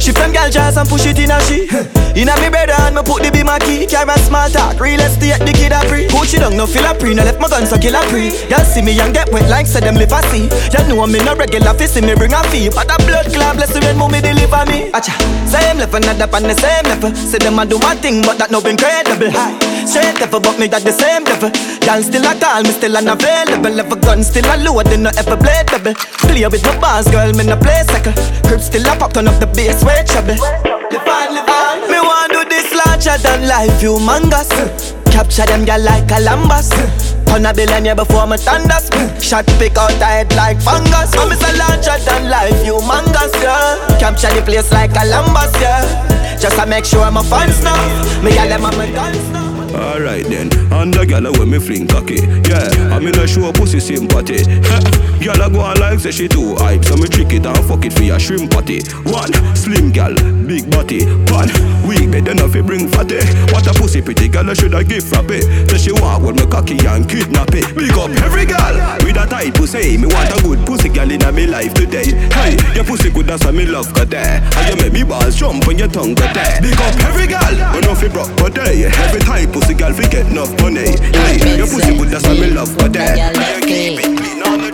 She them gal jazz and push it in a she. A me brother and me put the be my key. Carry small talk, real estate the kid a free. It down, no feel a pre, no left my guns so kill a pre. Y'all see me and get wet like say them live a see Y'all know me no regular fi see me bring a fee. But a blood clot bless the rain mommy deliver me. Acha, same level, not up on the same level. Say them a do my thing but that no incredible. High Straight level but me that the same level. Y'all still a call me still an available Ever gun still a load, they no ever blade double. Play with my bars, girl, me no play second Crib still a pop, turn up the bass, way trouble. Live on, live on Me want do this larger than life, humongous. Capture them girl like Columbus. Turn a billion billionaire before my thunders. Shot pick out the head like fungus. I'm a larger than life, humongous, yeah. Capture the place like Columbus, yeah. Just to make sure my fans know Me gal them on my guns now Alright then, and the gyal when me fling cocky. Yeah, I'm in a show pussy sympathy. Gyal go on like say she too hype So me trick it and fuck it for your shrimp party. One, slim gyal, big body One, weak bed enough fi bring fatty. What a pussy pretty gyal I should I give frappe Say she walk with me cocky and kidnap it. Big up every gyal with a tight pussy. Me want a good pussy gyal inna me life today. Hey, your pussy good why me love got there. And you make me balls jump when your tongue got there. Big up every when no fi broke day. Every type pussy girl fi get enough money. Hey, your pussy good, that's why me love for that. Keep it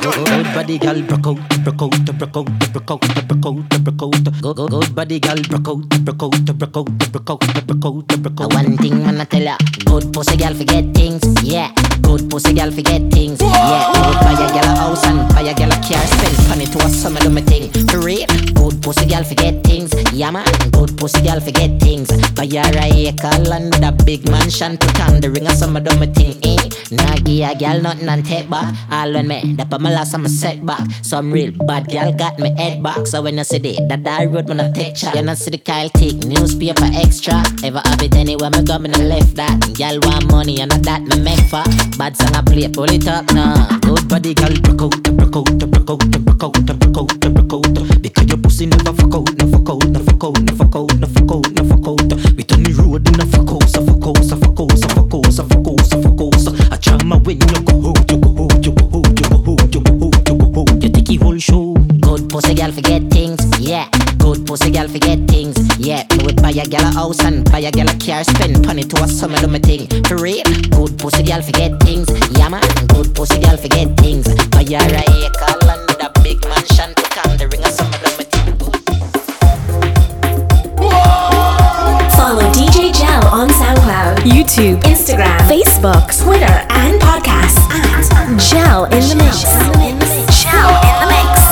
Good body girl, broke out, broke out, broke out, broke out, broke out, broke out. Good, good, body girl, broke out, broke out, broke out, broke out, broke out, broke out. One thing I'ma tell ya, good pussy girl forget things, yeah. Good pussy girl forget things, yeah. Good buy a girl a house and buy a girl a car, spend money to a summer do me thing. For real, good pussy girl forget things, yeah man. Good pussy girl forget things. Buy her a acre with a big mansion, put on the ring of some of them a thing, eh. Nah give a girl nothing and take back. All when me, that my last I'm a setback. Some real bad girl got me head back. So when I see the that that road when I take chat, you know see the Kyle take newspaper extra. Ever have it anywhere me go me no left that. Girl want money and that me make for. Bad song I play, pull it up now. Good body girl, broke out, broke out, broke out, broke out, broke out, broke out. Because your pussy never fuck out, no fuck out, no fuck out, no fuck out, no fuck out, no fuck out. We turn the road, no fuck out, so fuck out, so fuck out, so fuck out, so fuck out, so fuck out. I try my way, you go hold, you go hold, you go hold, you hold, you take whole show. Good pussy girl forget things, yeah. Good pussy girl forget things, yeah. Me would buy a girl a house and buy a girl a car, spend money to a summer do my thing. For real, good pussy girl forget things, yeah man. Good pussy girl forget things. Buy her a acre land with a big mansion, put on the ring of summer do my thing. Follow DJ Gel on SoundCloud, YouTube, Instagram, Facebook, Twitter, and podcasts at Gel in the Mix. Gel in the Mix.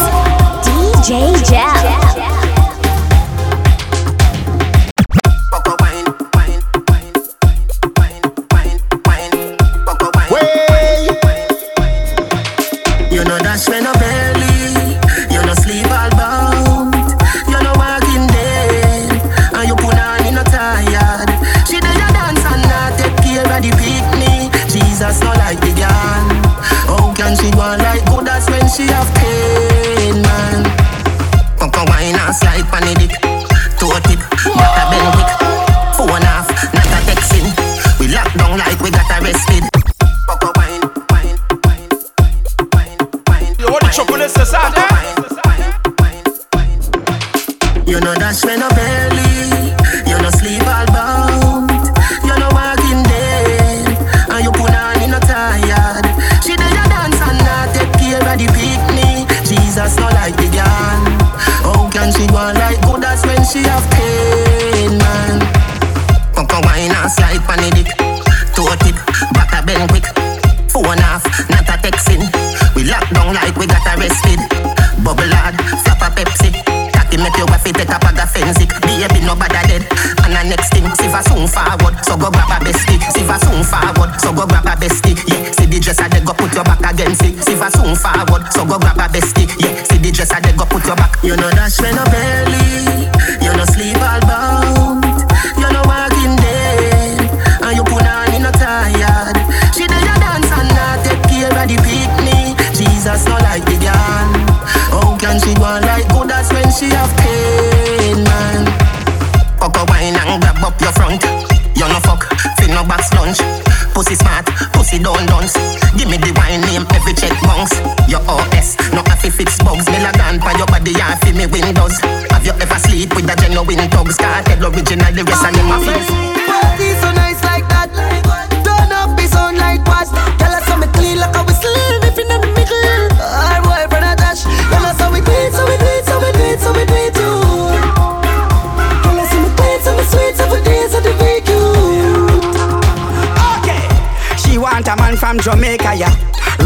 From Jamaica, yeah.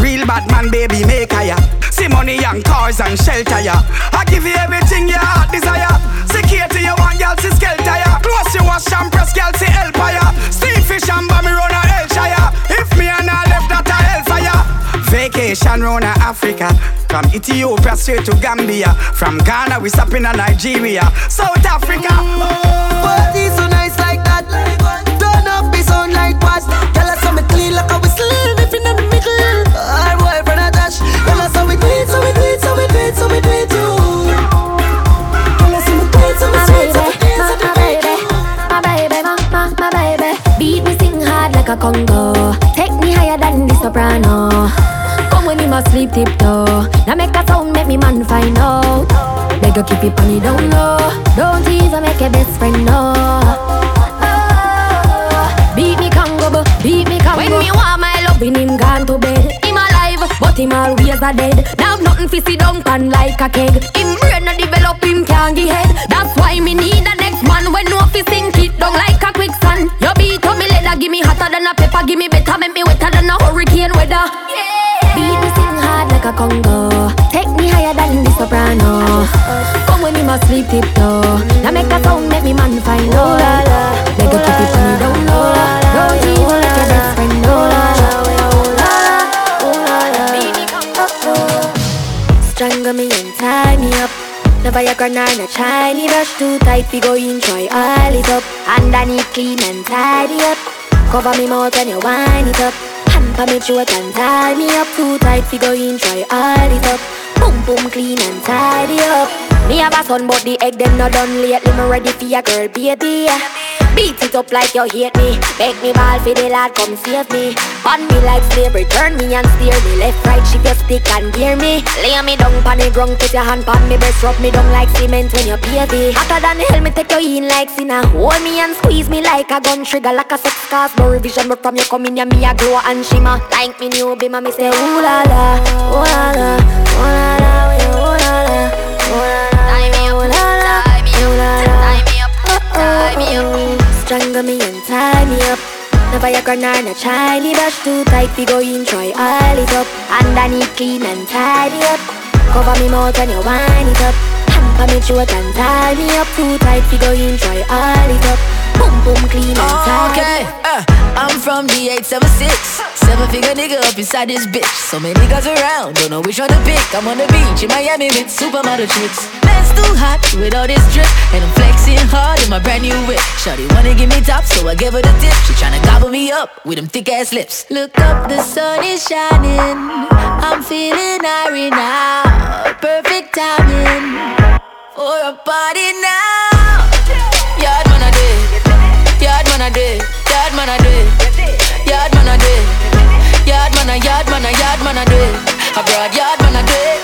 Real bad man, baby, make her, yeah. See money and cars and shelter, yeah. I give you everything your heart desire. Security, you want, girl, see skelter, yeah. Close you wash and press, girl, see empire. Steam fish and bammy run a Hellshire. If me and I left that a hellfire. Vacation round Africa. From Ethiopia straight to Gambia. From Ghana, we stop in Nigeria. South Africa. Party so nice like that. Turn the like what? Tell us how me clean like a whistle. If in the middle, our boyfriend attached. Tell us how we do it, so we do it, so we do it, so we do it too. Tell us how we do it, so we My sweet, baby, so we do it, so the my very baby, my baby, my, my, my baby. Beat me sing hard like a Congo. Take me higher than the soprano. Come when you must sleep tiptoe. Now make a sound, make me man find out. Beg you keep it on me down low. Don't even make your best friend know. Beat me Congo. When me want my loving, him gone to bed. Him alive, but him always a dead. Now nothing fi sit down pan like a keg. Him brain no develop, him can't get head. That's why me need a next man when no fi sink it down like a quicksand. You beat up me leather, give me hotter than a pepper, give me better, make me wetter than a hurricane weather. Beat me sing hard like a Congo. Take me higher than the soprano. Come when you must sleep tiptoe. Now make a sound, make me man find out. Beg you keep Never your granite, no shiny brush too tight. We go in, try all it up. Underneath clean and tidy up. Cover me mouth when you wind it up. Hamper me throat and tie me up too tight. We go in, try all it up. Boom boom clean and tidy up. Me have a son, but the egg them not done lately. Me ready for your girl, baby. Beat it up like you hate me. Make me ball for the lad, come save me. Bun me like slavery, turn me and steer me. Left, right, she your stick and gear me. Lay me down pon the ground, put your hand pon me breast, rub me down like cement when you baby. Hotter than hell, me take you in like sinner. Hold me and squeeze me like a gun trigger, like a sex cast. No revision, but from you come in, yeah, me a glow and shimmer. Like me new bimmer, me say ooh la la, ooh la la, ooh la la, Strangle me and tie me up. Never your granite, no shiny brush too tight. We go in, try all it up. Underneath clean and tidy up. Cover me mouth when you wind it up. Hamper me throat and tie me up too tight. We go in, try all it up. Boom boom clean and tidy Okay, uh, I'm from the 876. Seven figure nigga up inside this bitch. So many niggas around, don't know which one to pick. I'm on the beach in Miami with supermodel chicks. Man's too hot with all this drip. And I'm flexing hard in my brand new whip. Shawty wanna give me top, so I give her the tip. She tryna gobble me up with them thick ass lips. Look up, the sun is shining. I'm feeling irie now. Perfect timing. for a party now. Man a day, yard man a day, yard man a day, yard man a yard man a yard man a day, a broad yard man a day,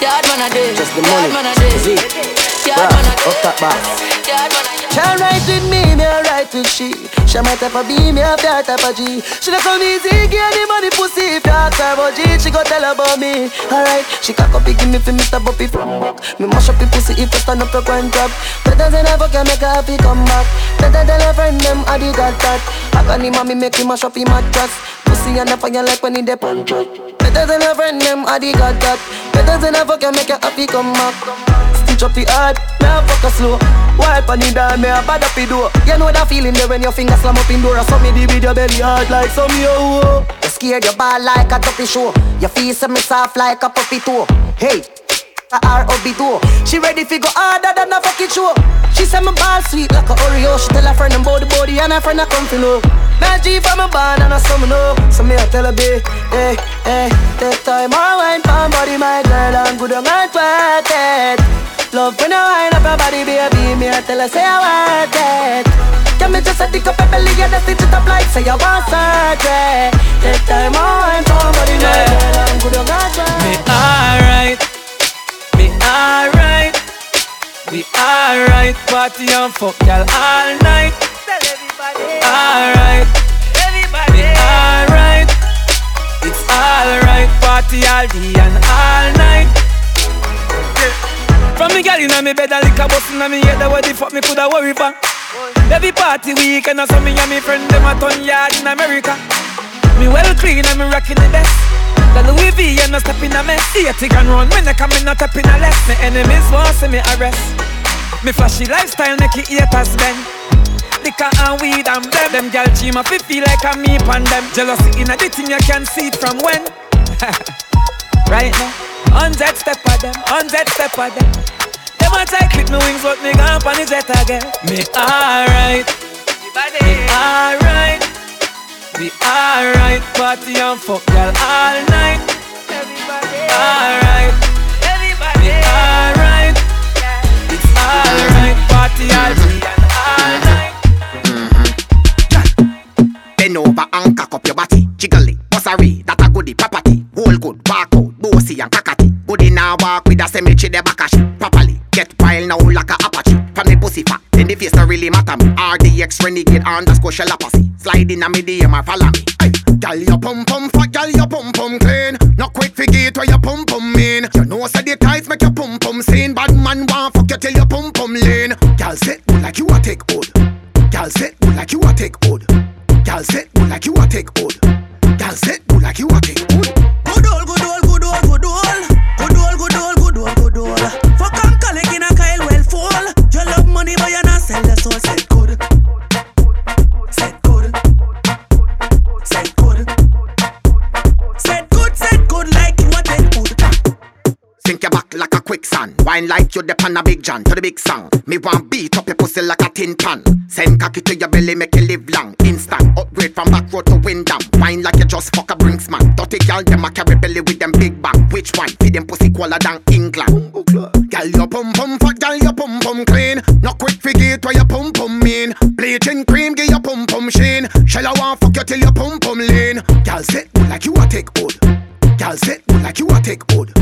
yard man a day, Just the money. yard man a day, it? yard man a that yard man a Can't ride with me, me a ride with she. She my type of B, me a fair type of G. She not come easy, give the money pussy. If you ask her about G, she go tell about me. Alright, she cock up, give me for Mr. Buppy from work. Me mash up the pussy if you stand up, you go and drop. Better than ever can make her happy come back. Better than her friend them, I did got that. I got him, mommy make him mash up him mattress. Pussy and the fire like when he dey punch up. Better than her friend them, I did got that. Better than ever can make her happy come back. Up the hard, a fuck a slow. Wipe on the down, me a bad up the door. You know that feeling there when your finger slam up in door. I saw me the with your belly hard like some yo. You scared your ball like a duppy show. Your face me soft like a puppy toe. Hey, a R.O.B. door She ready fi go harder than a fucking show. She say my ball sweet like a Oreo. She tell her friend about the body and her friend a come fi know. Magic from my band and I some know. So me a tell her be Hey, eh, eh, hey, take time. Or wine for body my girl And good on it Love when I wind up your body, baby Me I tell her, say I want it Can me just a dick up your belly And I stitch it up like say I want surgery Take time on somebody, my girl I'm good on God's Me alright, me alright, we alright. Party and fuck y'all all night. Tell everybody Alright, everybody me alright, it's alright. Party all day and all night. From me girl inna me bed and lick a bus inna me head, what the fuck me coulda worry for? Every party weekend and so me and me friend them a ton yard in America. Me well clean and me rocking the best. The Louis V and no step in a mess. Eighty can run when they come in not up in a less. My enemies want see me arrest. Me flashy lifestyle make it haters bend. Liquor and weed and them. Them gal cheat me fi feel like I'm me pan them. Jealousy in a the thing you can see it from when. right now, hundred step of them, hundred step of them. Them a try clip me wings but me gone on the jet again. Me alright, me alright. We alright, party and fuck y'all all night. Everybody, alright, everybody. We alright, it's alright, party all day and all night. Mm-hmm. Bend over and cock up your body. Jiggle it, bossary, that a goodie property. Whole good, bark out, bossy and cockatty. Goodie now walk with a cemetery, the back properly. Get wild now like a apache. From the pussy fat, then the face don't really matter me. RDX renegade underscore shell posse. Slide in a me DM follow me. Hey, girl your pum pum fat, girl your pum pum clean. Not quick forget where your pum pum mean. You know say the ties make your pum pum seen. Bad man want fuck you till your pum pum lean. Girl set good oh, like you a take hold. Girl set good like you a take hold. Girl set good like you a take hold. Girl set good like you a take old, quicksand. Wine like you dep on a big John to the big song. Me want beat up your pussy like a tin pan. Send cocky to your belly, make you live long. Instant upgrade from back road to Windham. Wine like you just fuck a Brinks man. Dirty girl them a carry belly with them big bang. Which one? Feed them pussy cooler than England. Girl your pum pum fat, girl your pum pum clean. No quick forget where your pum pum mean. Bleaching cream give your pum pum sheen. Shall I want fuck you till your pum pum lean? Girl set good like you a take. Girl set good like you a take hold.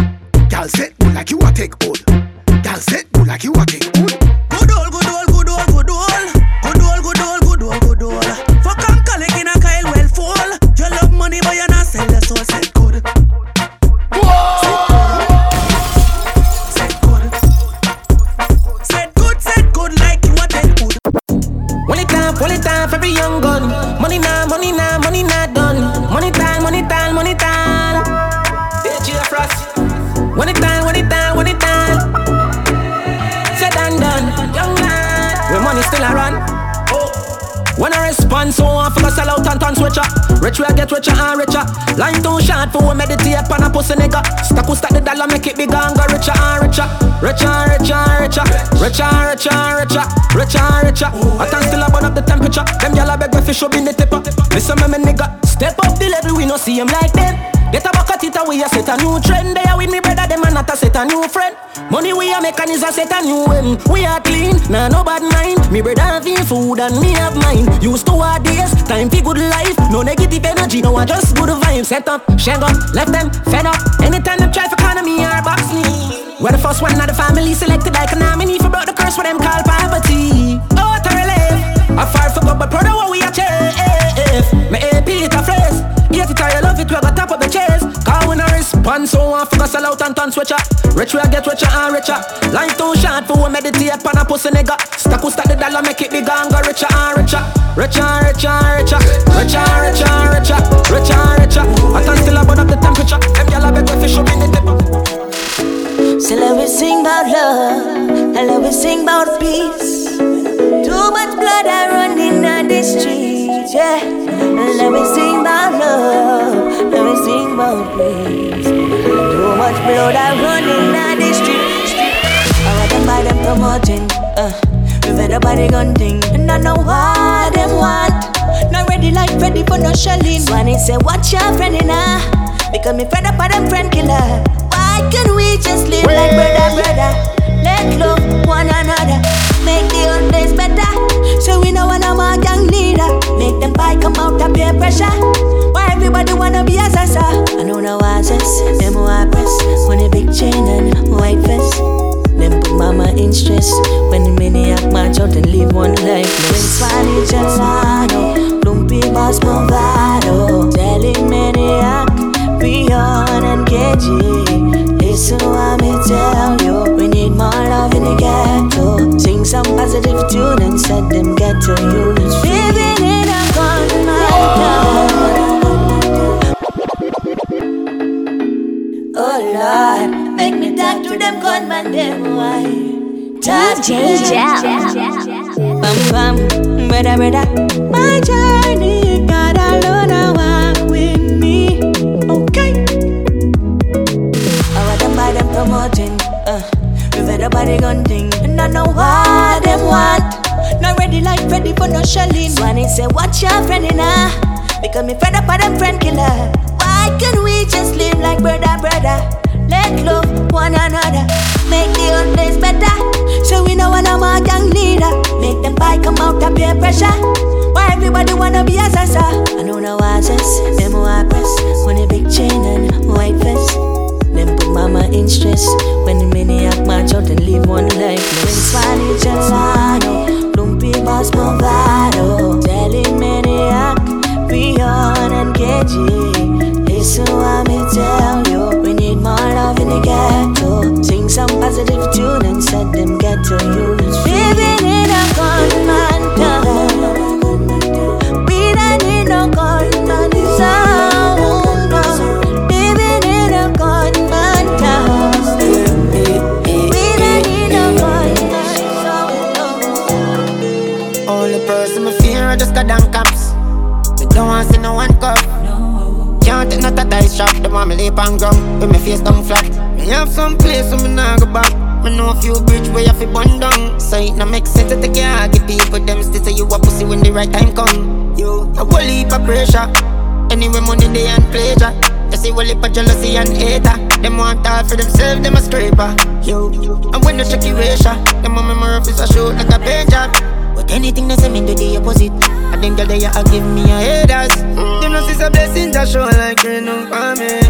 Girl set good like you a take hold. Girl set good like you a take hold. Good old, good old, good old, good old. Good old, good old, good old, good old. Fuck and collect in a Kyle well full. You love money, but you not sell your soul. Set good. Set good, set good like you a take good. When it time, pull it time every young gun. Money now, money now, When it time, when it time, when it time. Said and done, young man. When money still a run. When I respond, so I figure sell out and turn switcher. Rich we get richer and richer. Line too short for we meditate on a pussy nigga. Stack who stack the dollar, make it bigger and go richer and richer. Richer and richer richer. Richer and richer richer. Richer and richer. I can still burn up the temperature. Them a beg me fi show me the tipper. Listen me, me nigga. Step up the level, we no see him like them. Get a bucket it away, a set a new trend. They are with me brother, them and not a set a new friend. Money we a make and is a set a new end. We are clean, nah no bad mind. Me brother have food and me have mine. Used to our days, time for good life. No negative energy, no I just good vibes. Set up, shag up, left them fed up. Anytime them try for me or box me. We're the first one of the family selected like an nominee for broke the curse for them call poverty. Oh, to relive. I far for God, but of what we achieve. My AP it a phrase. Hate it you love it, we got when I respond, so I figure sell out and turn switcher. Rich we get richer and richer. Life too short for we meditate pan a pussy nigga. Stack who stack the dollar, make it bigger and go richer and richer. Richer and richer and richer. Richer and richer and richer. Richer and richer. I can still burn up the temperature. Them gyal a beg me fi show me the tip. So let me sing about love, and let me sing about peace. Too much blood I run in the streets, yeah. And let me sing uh. Up by the gun thing, and I know what them want. Not ready like ready for no shelling. One say, watch your friend in Because me fed up by them friend killer. Why can't we just live like brother, brother? Let love one another. Make the old days better. So we know when I'm a gang leader. Make them buy come out of peer pressure. Why everybody wanna be a sasa? I know no oasis, them who I press. On a big chain and white vest. Mama in stress. When the maniac march out and live one life. Prince Fanny Gelato. Lumpy Boss Movado. Telling maniac. Beyond and KG. Listen what me tell you. We need more love in the ghetto. Sing some positive tune and set them ghetto youths. Living in a town. Oh Lord, make me talk to them gunman them why? Talk to them. Bam bam, brother brother. My journey, God alone I walk with me. Okay. I want them by them promoting. Uh, we fed up by the gun thing, and I know what them want. Not ready like ready for no shelling. Is say watch your friend in Because me fed up by them friend killer. Why can we just live like brother brother? Let love one another. Make the old days better. So we know when I'm a young leader. Make them buy come out of peer pressure. Why everybody wanna be a sasa? I know no oasis, them who I press. On a big chain and white vest. Them put mama in stress. When the maniac march out and live one life. Prince Fanny Gelato. Lumpy Boss Movado. Telling maniac. Beyond and KG. Listen me tell you. The ghetto. Sing some positive tune and set them ghetto youths. Living in a no make sense to take your heart. Give people them still say you a pussy when the right time come. You a whole heap of pressure. Anyway money they and pleasure. You see whole heap of jealousy and hater. Them want all for themselves. Them a scraper. You and when you check your ratio, them a memory of is a shoot like a paint job. But anything they say me do the opposite. I think that they a give me a haters. Them no see a blessing that show like rain on for me.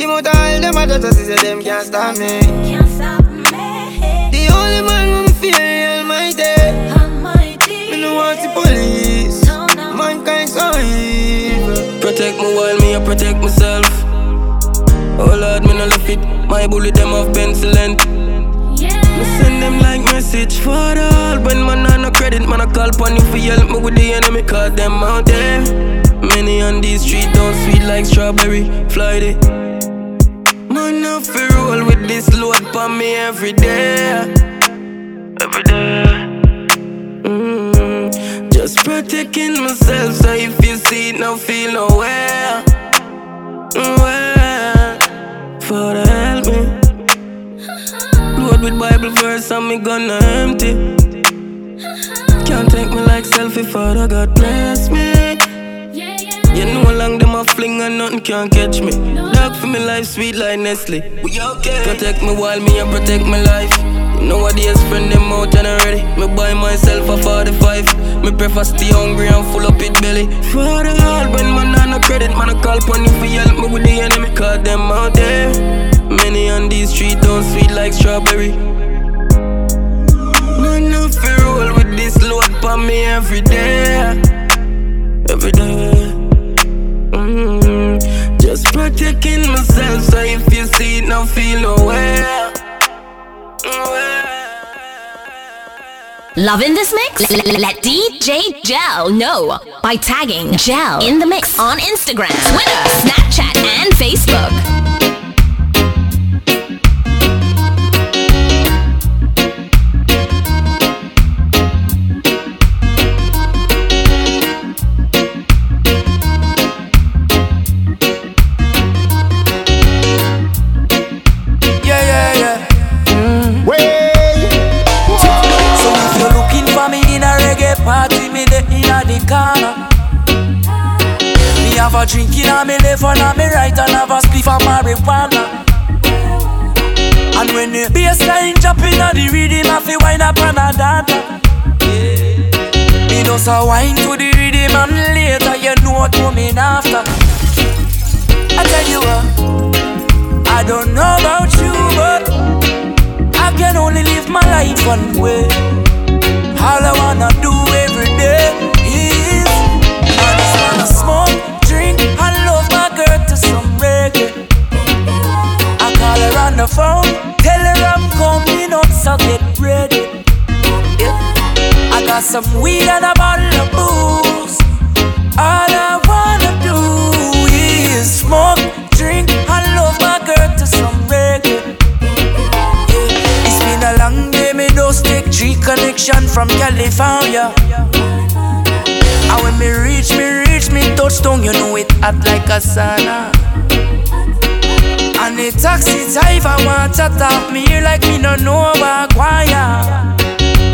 The more all them a just see them can't stop me. Protect myself. Oh Lord, me no left it. My bullet them off pencil pencilent. Me send them like message for all When man on no credit, man I call upon you for help me with the enemy Cause them out there Many on these streets don't sweet like strawberry Fly it Man I fi roll with this load pon me every day Every day mm. Just protecting myself, so if you see it, no feel nowhere. Where? Father, help me. Load with Bible verse, and me gonna empty. Can't take me like selfie, Father, God bless me. You know long them a fling and nothing can catch me. Dark for me life sweet like Nestle. We okay. Protect me while me and protect my life. You Nowadays friend them out and already. Me buy myself a 45. Me prefer stay hungry and full up it belly. For the all when man on no credit, man I call pon you for help me with the enemy. Cause them out there. Many on these streets don't sweet like strawberry. None of you roll with this load pon me every day. Protecting so if you see it, feel. Loving this mix? L- Let DJ Gel know by tagging Gel in the mix on Instagram, Twitter, Snapchat, and Facebook. In a me right and have a spliff of marijuana. And when the bass line drop in a the rhythm, I feel wind up and a data. Me just a wine to the rhythm and later you know what coming after. I tell you what. I don't know about you, but I can only live my life one way. All I wanna do on the phone, tell her I'm coming up, so get ready. Yeah. I got some weed and a bottle of booze. All I wanna do is smoke, drink, and love my girl to some reggae. Yeah. It's been a long day, me just take G connection from California. And when me reach, me reach, me touchdown, you know it hot like a sauna. And the taxi driver want to talk me here like me no know about choir.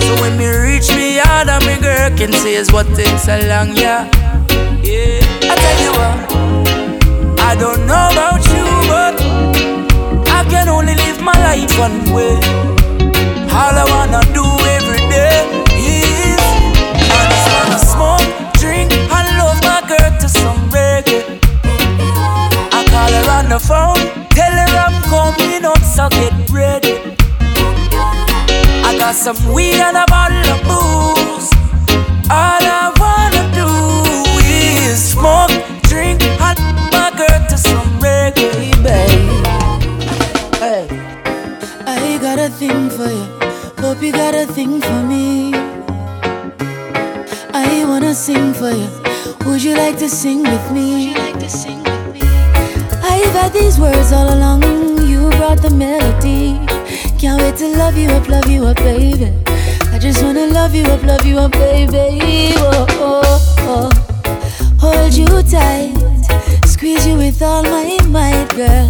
So when me reach me yard and me girl can say is what takes a long yeah. Yeah, I tell you what, I don't know about you, but I can only live my life one way. All I wanna do some love you up, baby. I just wanna love you up, love you up, baby. Oh, oh, oh. Hold you tight, squeeze you with all my might, girl.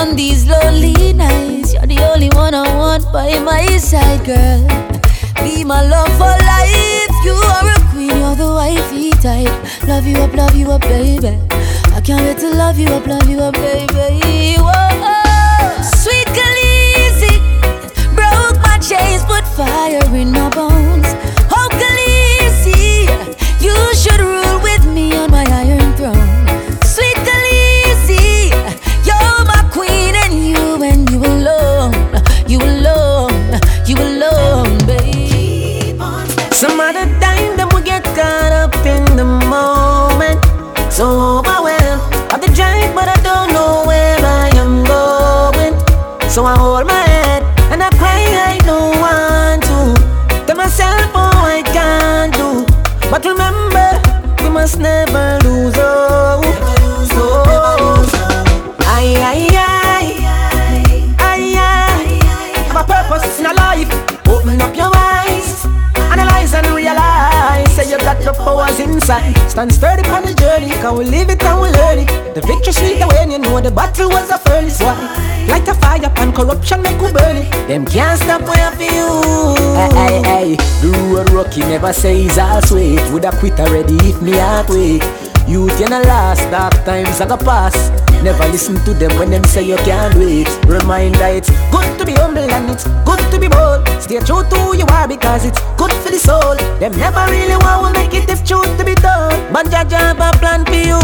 On these lonely nights, you're the only one I want by my side, girl. Be my love for life. You are a queen, you're the wifey type. Love you up, love you up, baby. I can't wait to love you up, love you up, baby. Whoa, fire in my bones. Stand sturdy on the journey, can we live it and we learn it. The victory sweet when you know the battle was a furnace. Why? Light a fire and corruption make we burn it. Them can't stop where I feel. Hey, hey, hey. The road rocky never say he's all sweet. Woulda quit already if me heart weak. Youth, you no last, dark times are gonna pass. Never listen to them when them say you can't do it. Reminder it's good to be humble and it's good to be bold. Stay true to who you are because it's good for the soul. Them never really want to make it if truth to be told. But Jah Jah have a plan for you.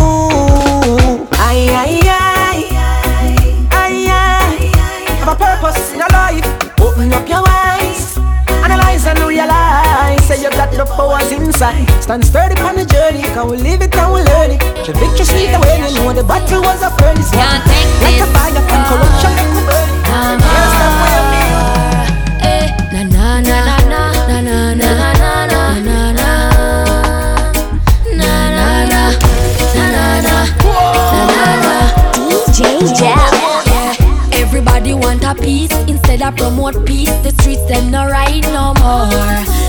Aye, aye, aye. Aye, aye. Have a purpose in your life. Open up your eyes analyze and realize. Say you got the powers inside. Stand sturdy on the journey Can we live it and we learn it. The victory sweet away You know the battle was a furnace. Can't take this Like a fire from corruption Make me burn it. Can't stop where me Na na na na na na. na na Jay Jazz. Everybody want a piece instead of promote peace. The streets them no right no more.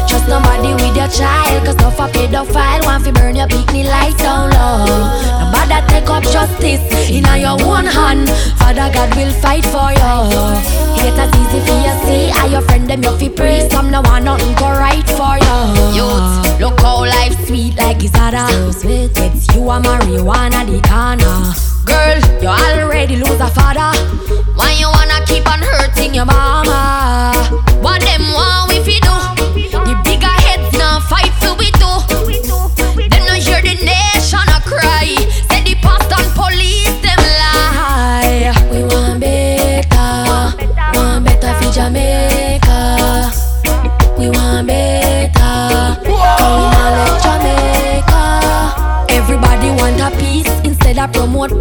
Trust nobody with your child, cause no for pedophile want to burn your picnic light down low. Nobody take up justice in your own hand. Father God will fight for you. Hate Haters easy for you see, are your friend them you fi pray. Some no want nothing go right for you. Youth, look how life sweet like Izada. So sweet, it's you and marijuana the corner. Girl, you already lose a father. Why you wanna keep on hurting your mama? What them want we fi do? The bigger heads now fight for we do. Them no hear the nation a cry. Say the past and police them lie. We want better, want better for Jamaica. We want better, we not let Jamaica. Everybody want a piece instead of promote peace.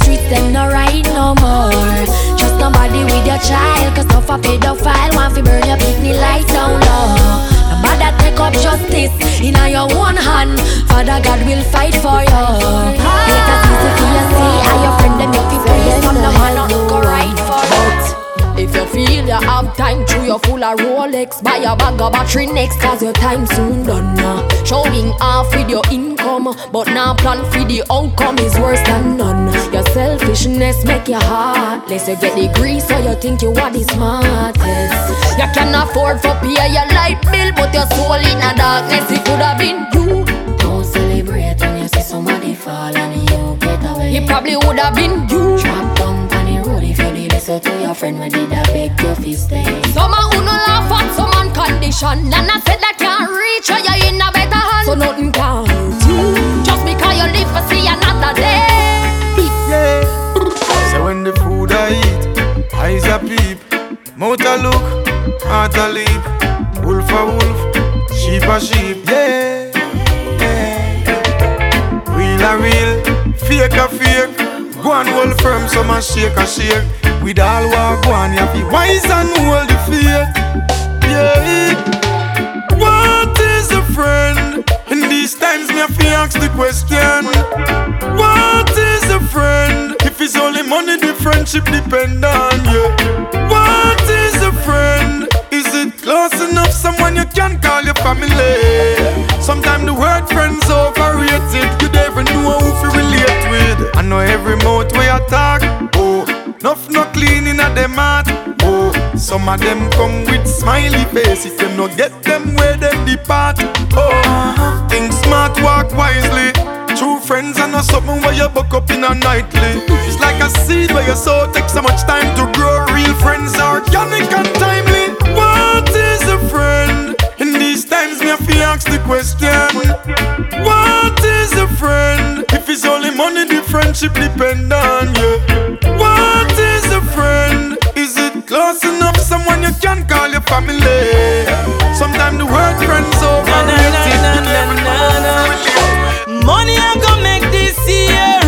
Streets them no right no more. Trust nobody with your child, cause no for pedophile want fi burn your picnic light down low. Nobody take up justice in your own hand. Father God will fight for you. Haters easy for you see, and your friend them you feel you have time to your full of Rolex. Buy a bag of battery next cause your time soon done now Showing off with your income But now plan for the outcome is worse than none. Your selfishness make you heartless. You get the grease so you think you are the smartest. You can afford to pay your light bill But your soul in the darkness it could have been you. Don't celebrate when you see somebody fall and you get away. It probably would have been you. Drop down. on the road if you to your friend when did I beg your fi stay Some a who no laugh at some on condition And I said that can't reach you, you in a better hand So nothing can hurt Just because you live to see another day Yeah. So when the food I eat, eyes a peep, mouth a look, heart a leap, wolf a wolf, sheep a sheep. Yeah. yeah. Real a real, fake a fake. Go and hold firm, some a shake a shake. With all war go on, you be wise and hold the faith. Yeah. What is a friend? In these times, me have to ask the question. What is a friend? If it's only money, the friendship depend on you. What close enough? Someone you can call your family. Sometimes the word friends overrated. You never know who to relate with. I know every mouth way I talk. Oh, enough not clean in a them heart. Oh, some of them come with smiley faces. You no get them where them depart. Oh, think smart, walk wisely. True friends are not something where you buck up in a nightly. It's like a seed where you sow takes so much time to grow. Real friends are organic and timely. Is a friend? In these times, me have to ask the question. What is a friend? If it's only money, the friendship depend on you. What is a friend? Is it close enough? Someone you can call your family. Sometimes the word friends overrated. Money I'm gonna make this year.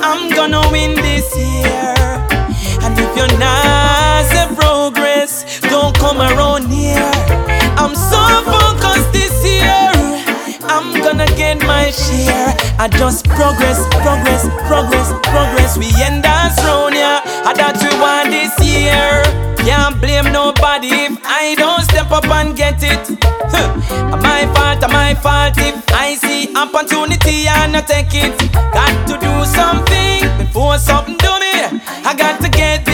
I'm gonna win this year. And if you're not say progress, don't come around here. I'm so focused this year. I'm gonna get my share. I just progress, progress, progress, progress. We end us round here. I that we want this year. Can't blame nobody if I don't step up and get it. Huh. Uh, my fault, uh, my fault if I see Opportunity and I take it. Got to do something before something do me. I got to get this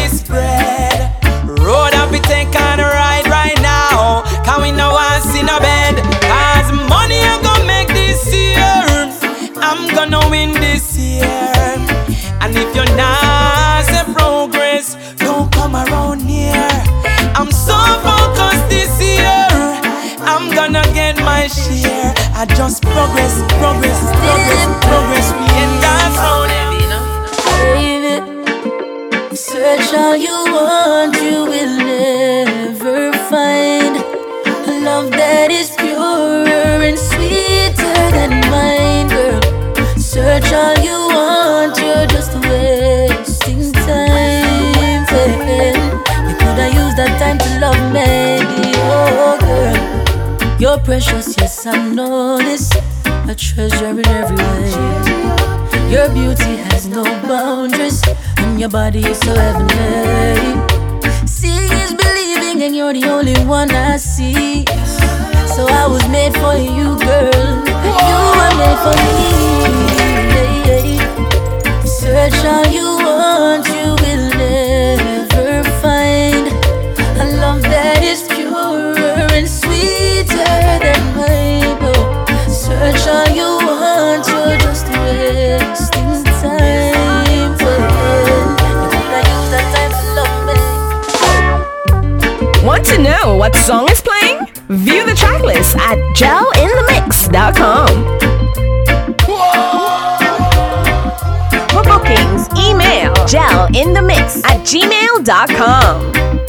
I just progress, progress, progress, progress. Precious, yes I know this. A treasure in every way. Your beauty has no boundaries, and your body is so heavenly. Seeing is believing, and you're the only one I see. So I was made for you, girl. You were made for me. Search all you want, you will never find a love that is what song is playing? View the tracklist at gelinthemix.com. For bookings, email gelinthemix at gmail.com.